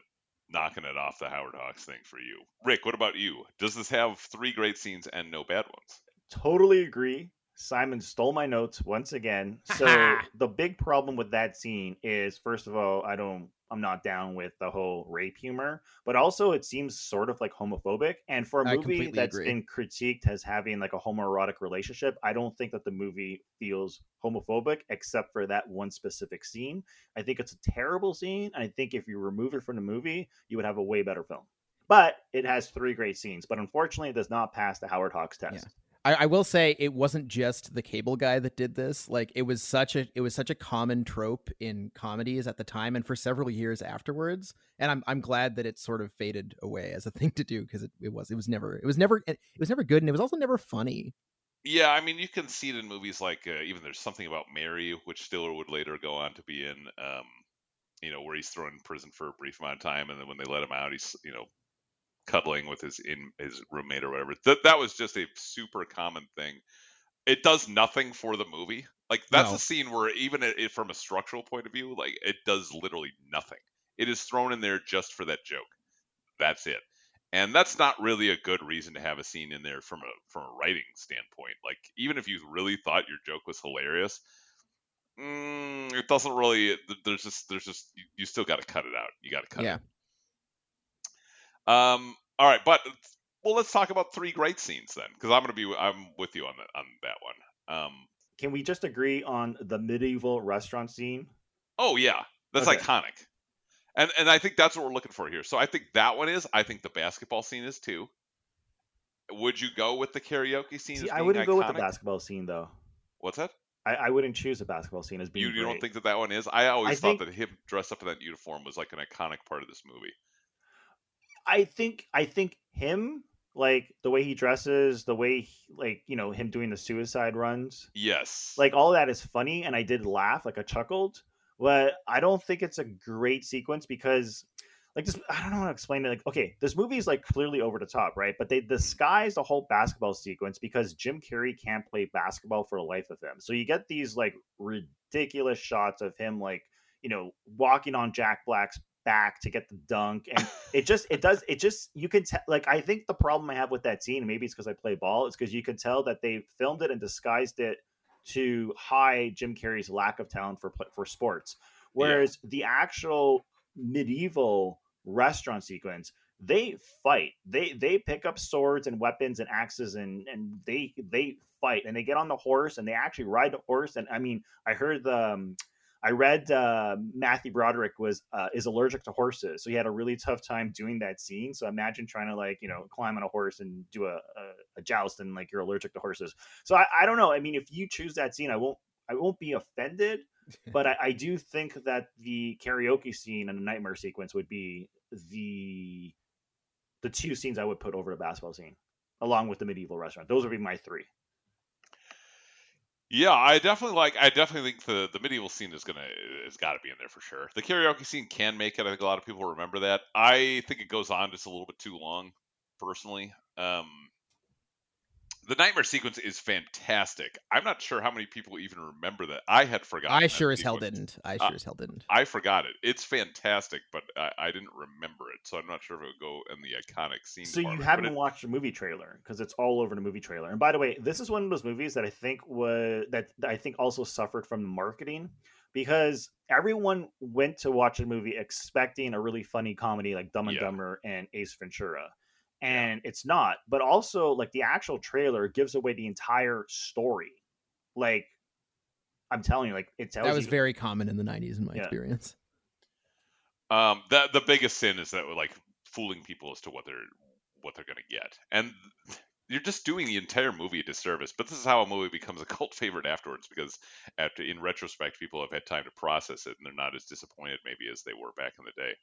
knocking it off the Howard Hawks thing for you. Rick, what about you? Does this have three great scenes and no bad ones? Totally agree. Simon stole my notes once again. So the big problem with that scene is, first of all, I don't, I'm not down with the whole rape humor, but also it seems sort of like homophobic. And for a movie that's agree. been critiqued as having like a homoerotic relationship, I don't think that the movie feels homophobic except for that one specific scene. I think it's a terrible scene. And I think if you remove it from the movie, you would have a way better film. But it has three great scenes, but unfortunately, it does not pass the Howard Hawks test. I, I will say it wasn't just the cable guy that did this. Like it was such a it was such a common trope in comedies at the time and for several years afterwards. And I'm I'm glad that it sort of faded away as a thing to do because it, it was it was never it was never it was never good and it was also never funny. Yeah, I mean, you can see it in movies like uh, even there's something about Mary, which Stiller would later go on to be in. Um, you know, where he's thrown in prison for a brief amount of time, and then when they let him out, he's you know cuddling with his in his roommate or whatever. That that was just a super common thing. It does nothing for the movie. Like that's No. a scene where even it, from a structural point of view, like it does literally nothing. It is thrown in there just for that joke. That's it. And that's not really a good reason to have a scene in there from a from a writing standpoint. Like even if you really thought your joke was hilarious, mm, it doesn't really. There's just there's just you, you still got to cut it out. You got to cut Yeah. it. Um. All right, but well, let's talk about three great scenes then, because I'm gonna be I'm with you on that on that one. Um. Can we just agree on the medieval restaurant scene? Oh yeah, that's Okay. iconic. And and I think that's what we're looking for here. So I think that one is. I think the basketball scene is too. Would you go with the karaoke scene? See, I wouldn't go with the basketball scene though. What's that? I, I wouldn't choose the basketball scene as being. You, you don't think that that one is? I always I thought think- that him dressed up in that uniform was like an iconic part of this movie. I think I think him like the way he dresses, the way he, like you know him doing the suicide runs, Yes. like all that is funny, and I did laugh, like I chuckled, but I don't think it's a great sequence because. Like this, I don't know how to explain it. Like, okay, this movie is like clearly over the top, right? But they disguise the whole basketball sequence because Jim Carrey can't play basketball for the life of him. So you get these like ridiculous shots of him, like you know, walking on Jack Black's back to get the dunk, and it just it does it just you can tell. Like, I think the problem I have with that scene, maybe it's because I play ball, is because you can tell that they filmed it and disguised it to hide Jim Carrey's lack of talent for for sports. Whereas the actual medieval restaurant sequence, they fight. They they pick up swords and weapons and axes and and they they fight and they get on the horse and they actually ride the horse. And I mean, I heard the. Um, I read uh, Matthew Broderick was uh, is allergic to horses, so he had a really tough time doing that scene. So imagine trying to like you know climb on a horse and do a, a, a joust and like you're allergic to horses. So I, I don't know. I mean, if you choose that scene, I won't I won't be offended, but I, I do think that the karaoke scene and the nightmare sequence would be the the two scenes I would put over the basketball scene, along with the medieval restaurant. Those would be my three. Yeah, I definitely like. I definitely think the the medieval scene is gonna has got to be in there for sure. The karaoke scene can make it. I think a lot of people remember that. I think it goes on just a little bit too long, personally. Um, the nightmare sequence is fantastic. I'm not sure how many people even remember that. I had forgotten. I that sure as hell didn't. I Uh, sure as hell didn't. I forgot it. It's fantastic, but I, I didn't remember it, so I'm not sure if it would go in the iconic scene. So you department, but haven't it- watched the movie trailer because it's all over the movie trailer. And by the way, this is one of those movies that I think was that that I think also suffered from marketing because everyone went to watch a movie expecting a really funny comedy like Dumb and Yeah. Dumber and Ace Ventura. And it's not, but also like the actual trailer gives away the entire story. Like I'm telling you, like it tells That was you very common in the 90s in my Yeah. experience. Um, that the biggest sin is that like fooling people as to what they're what they're gonna get, and you're just doing the entire movie a disservice. But this is how a movie becomes a cult favorite afterwards, because after in retrospect, people have had time to process it, and they're not as disappointed maybe as they were back in the day.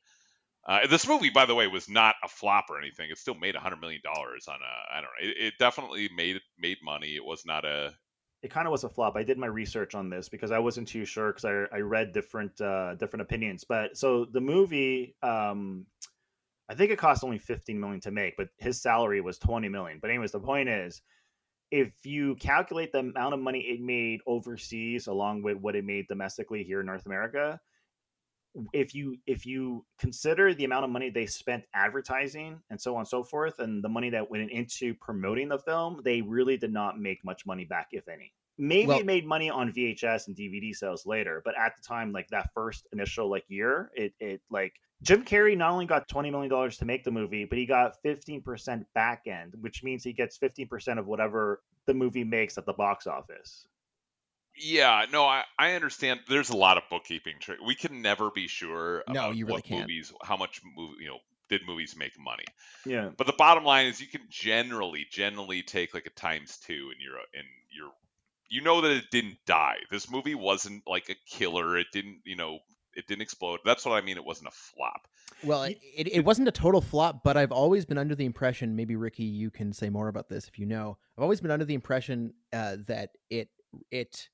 Uh, this movie, by the way, was not a flop or anything. It still made hundred million dollars on a. I don't know. It, it definitely made made money. It was not a. it kind of was a flop. I did my research on this because I wasn't too sure because I, I read different uh, different opinions. But so the movie, um, I think it cost only 15 million to make, but his salary was 20 million. But anyways, the point is, if you calculate the amount of money it made overseas along with what it made domestically here in North America, if you if you consider the amount of money they spent advertising and so on and so forth and the money that went into promoting the film they really did not make much money back if any. Maybe Well- it made money on vhs and dvd sales later but at the time like that first initial like year it it like jim carrey not only got 20 million dollars to make the movie but he got 15% back end which means he gets 15% of whatever the movie makes at the box office Yeah, no, I, I understand. There's a lot of bookkeeping trick. We can never be sure No, about you really what can't. movies, how much movie, you know, did movies make money. yeah But the bottom line is, you can generally, generally take like a times two, and you're, and you're, you know that it didn't die. This movie wasn't like a killer. It didn't, you know, it didn't explode. That's what I mean. It wasn't a flop. Well, it, it, it wasn't a total flop, but I've always been under the impression. Maybe Ricky, you can say more about this if you know. I've always been under the impression uh, that it it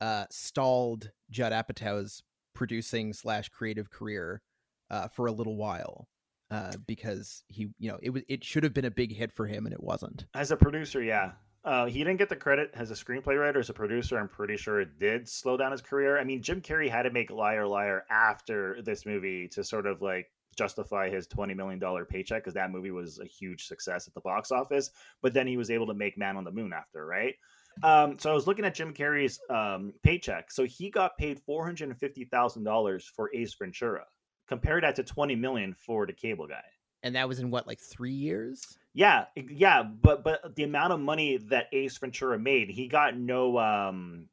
uh, stalled Judd Apatow's producing slash creative career uh, for a little while uh, because he, you know, it was it should have been a big hit for him and it wasn't. As a producer, yeah. Uh, he didn't get the credit as a screenplay writer. As a producer, I'm pretty sure it did slow down his career. I mean, Jim Carrey had to make Liar Liar after this movie to sort of like justify his $20 million paycheck because that movie was a huge success at the box office. But then he was able to make Man on the Moon after, right? Um, so I was looking at Jim Carrey's um, paycheck. So he got paid $450,000 for Ace Ventura. Compare that to 20 million for the cable guy. And that was in what, like three years? Yeah, yeah, but but the amount of money that Ace Ventura made, he got no. um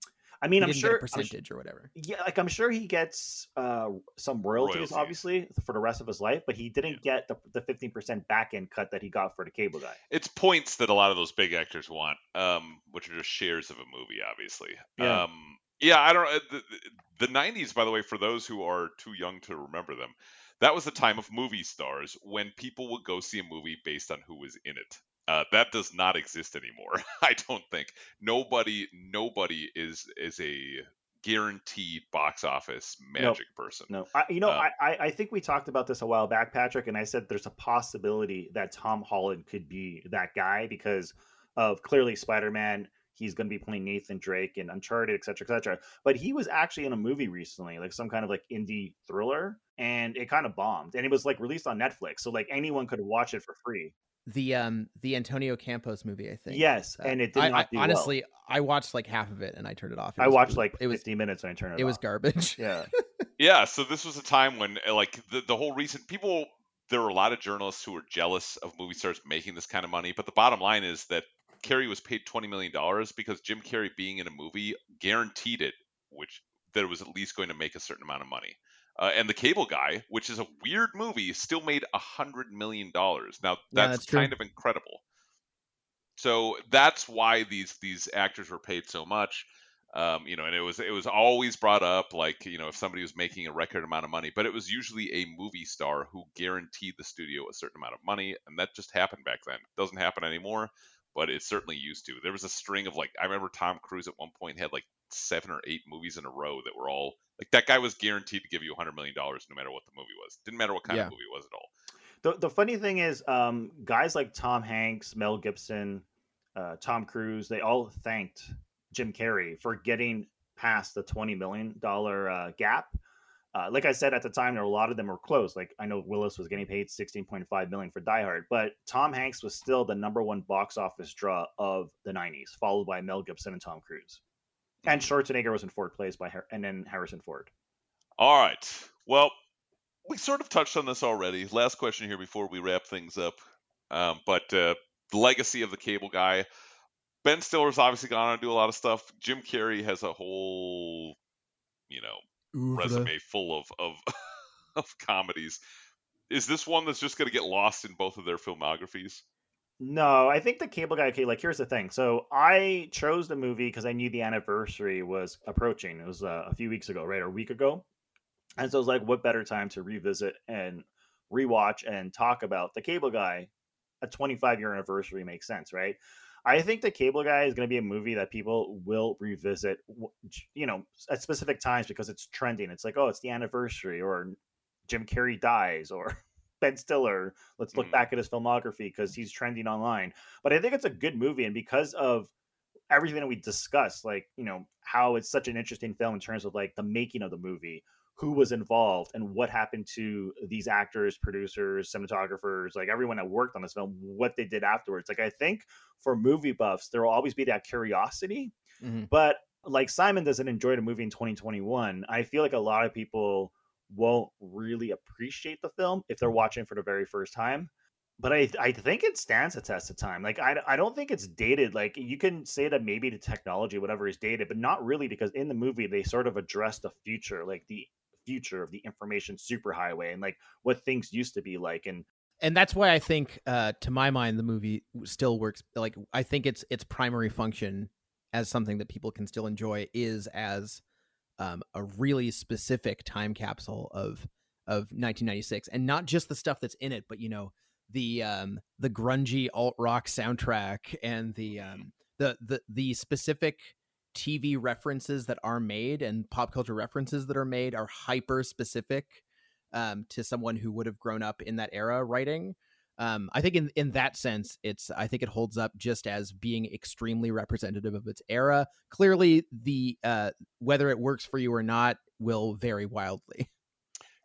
I mean, He I'm didn't sure get a I'm su- percentage or whatever. yeah, like I'm sure he gets uh some royalties, Royalties. obviously, for the rest of his life, but he didn't get the the 15% back end cut that he got for the cable guy. It's points that a lot of those big actors want, um, which are just shares of a movie, obviously. Yeah. Um, yeah, I don't. uh, The, the '90s, by the way, for those who are too young to remember them, that was the time of movie stars when people would go see a movie based on who was in it. Uh, that does not exist anymore. I don't think nobody, nobody is is a guaranteed box office magic person. No, I, you know, Uh, I, I think we talked about this a while back, Patrick, and I said there's a possibility that Tom Holland could be that guy because of clearly Spider-Man. He's going to be playing Nathan Drake in Uncharted, et cetera, et cetera. But he was actually in a movie recently, like some kind of like indie thriller, and it kind of bombed. And it was like released on Netflix, so like anyone could watch it for free. The um the Antonio Campos movie, I think. Yes, Uh, and it did I, not I- do well. honestly, I watched like half of it and I turned it off. It I was- watched like it was 50 minutes and I turned it. Off. It was garbage. Yeah. Yeah, so this was a time when uh, like the, the whole reason people there were a lot of journalists who were jealous of movie stars making this kind of money, but the bottom line is that Carrey was paid 20 million dollars because Jim Carrey being in a movie guaranteed it which that it was at least going to make a certain amount of money. Uh, and the Cable Guy, which is a weird movie, still made a hundred million dollars. Now Yeah, that's, that's true. kind of incredible. So that's why these these actors were paid so much. Um, you know, and it was it was always brought up like you know if somebody was making a record amount of money, but it was usually a movie star who guaranteed the studio a certain amount of money, and that just happened back then. It doesn't happen anymore, but it certainly used to. There was a string of like I remember Tom Cruise at one point had like seven or eight movies in a row that were all like that guy was guaranteed to give you a hundred million dollars no matter what the movie was. Didn't matter what kind Yeah. of movie it was at all. The the funny thing is, um, guys like Tom Hanks, Mel Gibson, uh, Tom Cruise, they all thanked Jim Carrey for getting past the twenty million dollar uh, gap. Uh, like I said at the time, there were a lot of them were close. Like I know Willis was getting paid sixteen point five million for Die Hard, but Tom Hanks was still the number one box office draw of the '90s, followed by Mel Gibson and Tom Cruise. And Schwarzenegger was in fourth place by Har- and then Harrison Ford. All right. Well, we sort of touched on this already. Last question here before we wrap things up. Um, but uh, the legacy of the cable guy. Ben Stiller's obviously gone on to do a lot of stuff. Jim Carrey has a whole, you know, Oeuvre. resume full of of, of comedies. Is this one that's just going to get lost in both of their filmographies? No, I think the cable guy. Okay, like here's the thing. So I chose the movie because I knew the anniversary was approaching. It was uh, a few weeks ago, right, or a week ago, and so I was like, what better time to revisit and rewatch and talk about the cable guy? A 25 year anniversary makes sense, right? I think the Cable Guy is going to be a movie that people will revisit, you know, at specific times because it's trending. It's like, oh, it's the anniversary, or Jim Carrey dies, or Ben Stiller. Let's look mm. back at his filmography because he's trending online. But I think it's a good movie, and because of everything that we discussed, like you know how it's such an interesting film in terms of like the making of the movie, who was involved and what happened to these actors, producers, cinematographers, like everyone that worked on this film, what they did afterwards. Like I think for movie buffs, there will always be that curiosity. Mm-hmm. But like Simon doesn't enjoy the movie in 2021, I feel like a lot of people won't really appreciate the film if they're watching for the very first time. But I I think it stands a test of time. Like I, I don't think it's dated. Like you can say that maybe the technology, whatever, is dated, but not really because in the movie they sort of address the future, like the future of the information superhighway and like what things used to be like and and that's why I think, uh, to my mind, the movie still works. Like, I think its its primary function as something that people can still enjoy is as um, a really specific time capsule of of 1996, and not just the stuff that's in it, but you know the um, the grungy alt rock soundtrack and the um, the the the specific TV references that are made and pop culture references that are made are hyper specific um, to someone who would have grown up in that era writing. Um, I think in in that sense, it's I think it holds up just as being extremely representative of its era. Clearly, the uh, whether it works for you or not will vary wildly.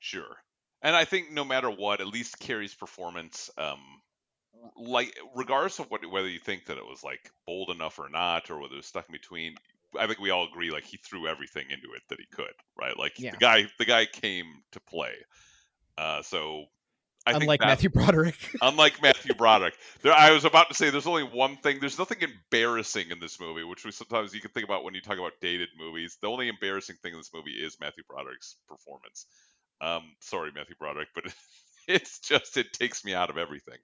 Sure, and I think no matter what, at least Carrey's performance, um, like regardless of what whether you think that it was like bold enough or not, or whether it was stuck in between, I think we all agree like he threw everything into it that he could, right? Like yeah. the guy the guy came to play. Uh, so I unlike Matthew Broderick. unlike Matthew Broderick. There I was about to say there's only one thing. There's nothing embarrassing in this movie, which we sometimes you can think about when you talk about dated movies. The only embarrassing thing in this movie is Matthew Broderick's performance. Um, sorry, Matthew Broderick, but it's just it takes me out of everything.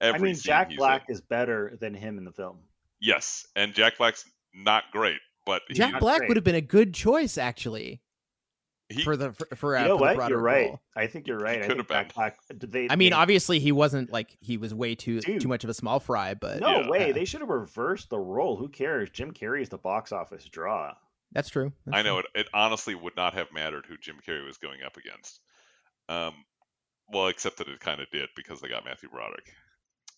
Every I mean, Jack Black in. is better than him in the film. Yes, and Jack Black's not great. But Jack Black great. would have been a good choice, actually. He, for the for, for, uh, you know what? You're right. Role. I think you're right. I think Jack Black. They, I mean, they, obviously, he wasn't like he was way too dude, too much of a small fry, but no yeah. way. They should have reversed the role. Who cares? Jim Carrey is the box office draw. That's true. That's I know true. It, it. honestly would not have mattered who Jim Carrey was going up against. Um, well, except that it kind of did because they got Matthew Broderick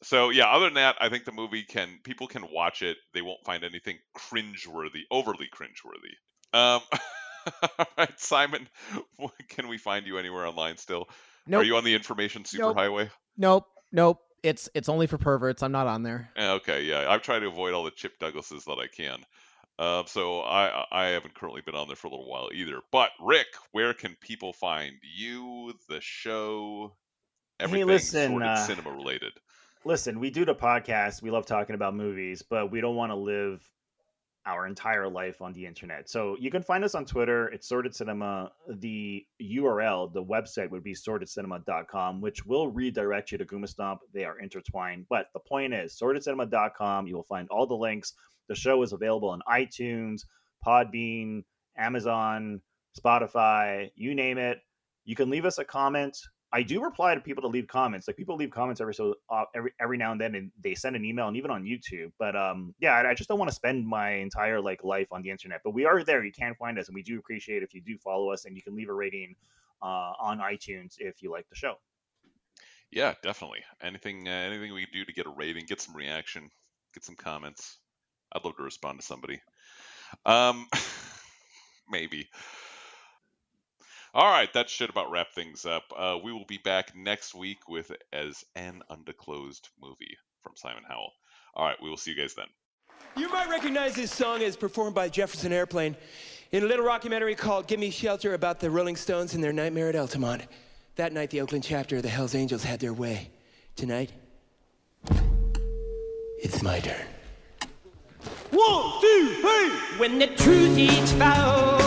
so yeah, other than that, I think the movie can people can watch it. They won't find anything cringeworthy, overly cringeworthy. Um, all right, Simon, can we find you anywhere online still? Nope. Are you on the information superhighway? Nope. nope. Nope. It's it's only for perverts. I'm not on there. Okay, yeah, I've tried to avoid all the Chip Douglases that I can. Uh, so I I haven't currently been on there for a little while either. But Rick, where can people find you, the show, everything hey, listen, sort of uh, cinema related? listen, we do the podcast. We love talking about movies, but we don't want to live our entire life on the internet. So you can find us on Twitter. It's Sordid Cinema. The URL, the website would be sordidcinema.com, which will redirect you to Goomba Stomp. They are intertwined. But the point is, sordidcinema.com. You will find all the links. The show is available on iTunes, Podbean, Amazon, Spotify, you name it. You can leave us a comment I do reply to people to leave comments. Like people leave comments every so uh, every every now and then, and they send an email, and even on YouTube. But um, yeah, I, I just don't want to spend my entire like life on the internet. But we are there. You can find us, and we do appreciate if you do follow us, and you can leave a rating uh, on iTunes if you like the show. Yeah, definitely. Anything uh, anything we do to get a rating, get some reaction, get some comments. I'd love to respond to somebody. Um, maybe. All right, that should about wrap things up. Uh, we will be back next week with as an undisclosed movie from Simon Howell. All right, we will see you guys then. You might recognize this song as performed by Jefferson Airplane in a little documentary called Gimme Shelter about the Rolling Stones and their nightmare at Altamont. That night, the Oakland chapter of the Hells Angels had their way. Tonight, it's my turn. One, two, three! When the truth eats foul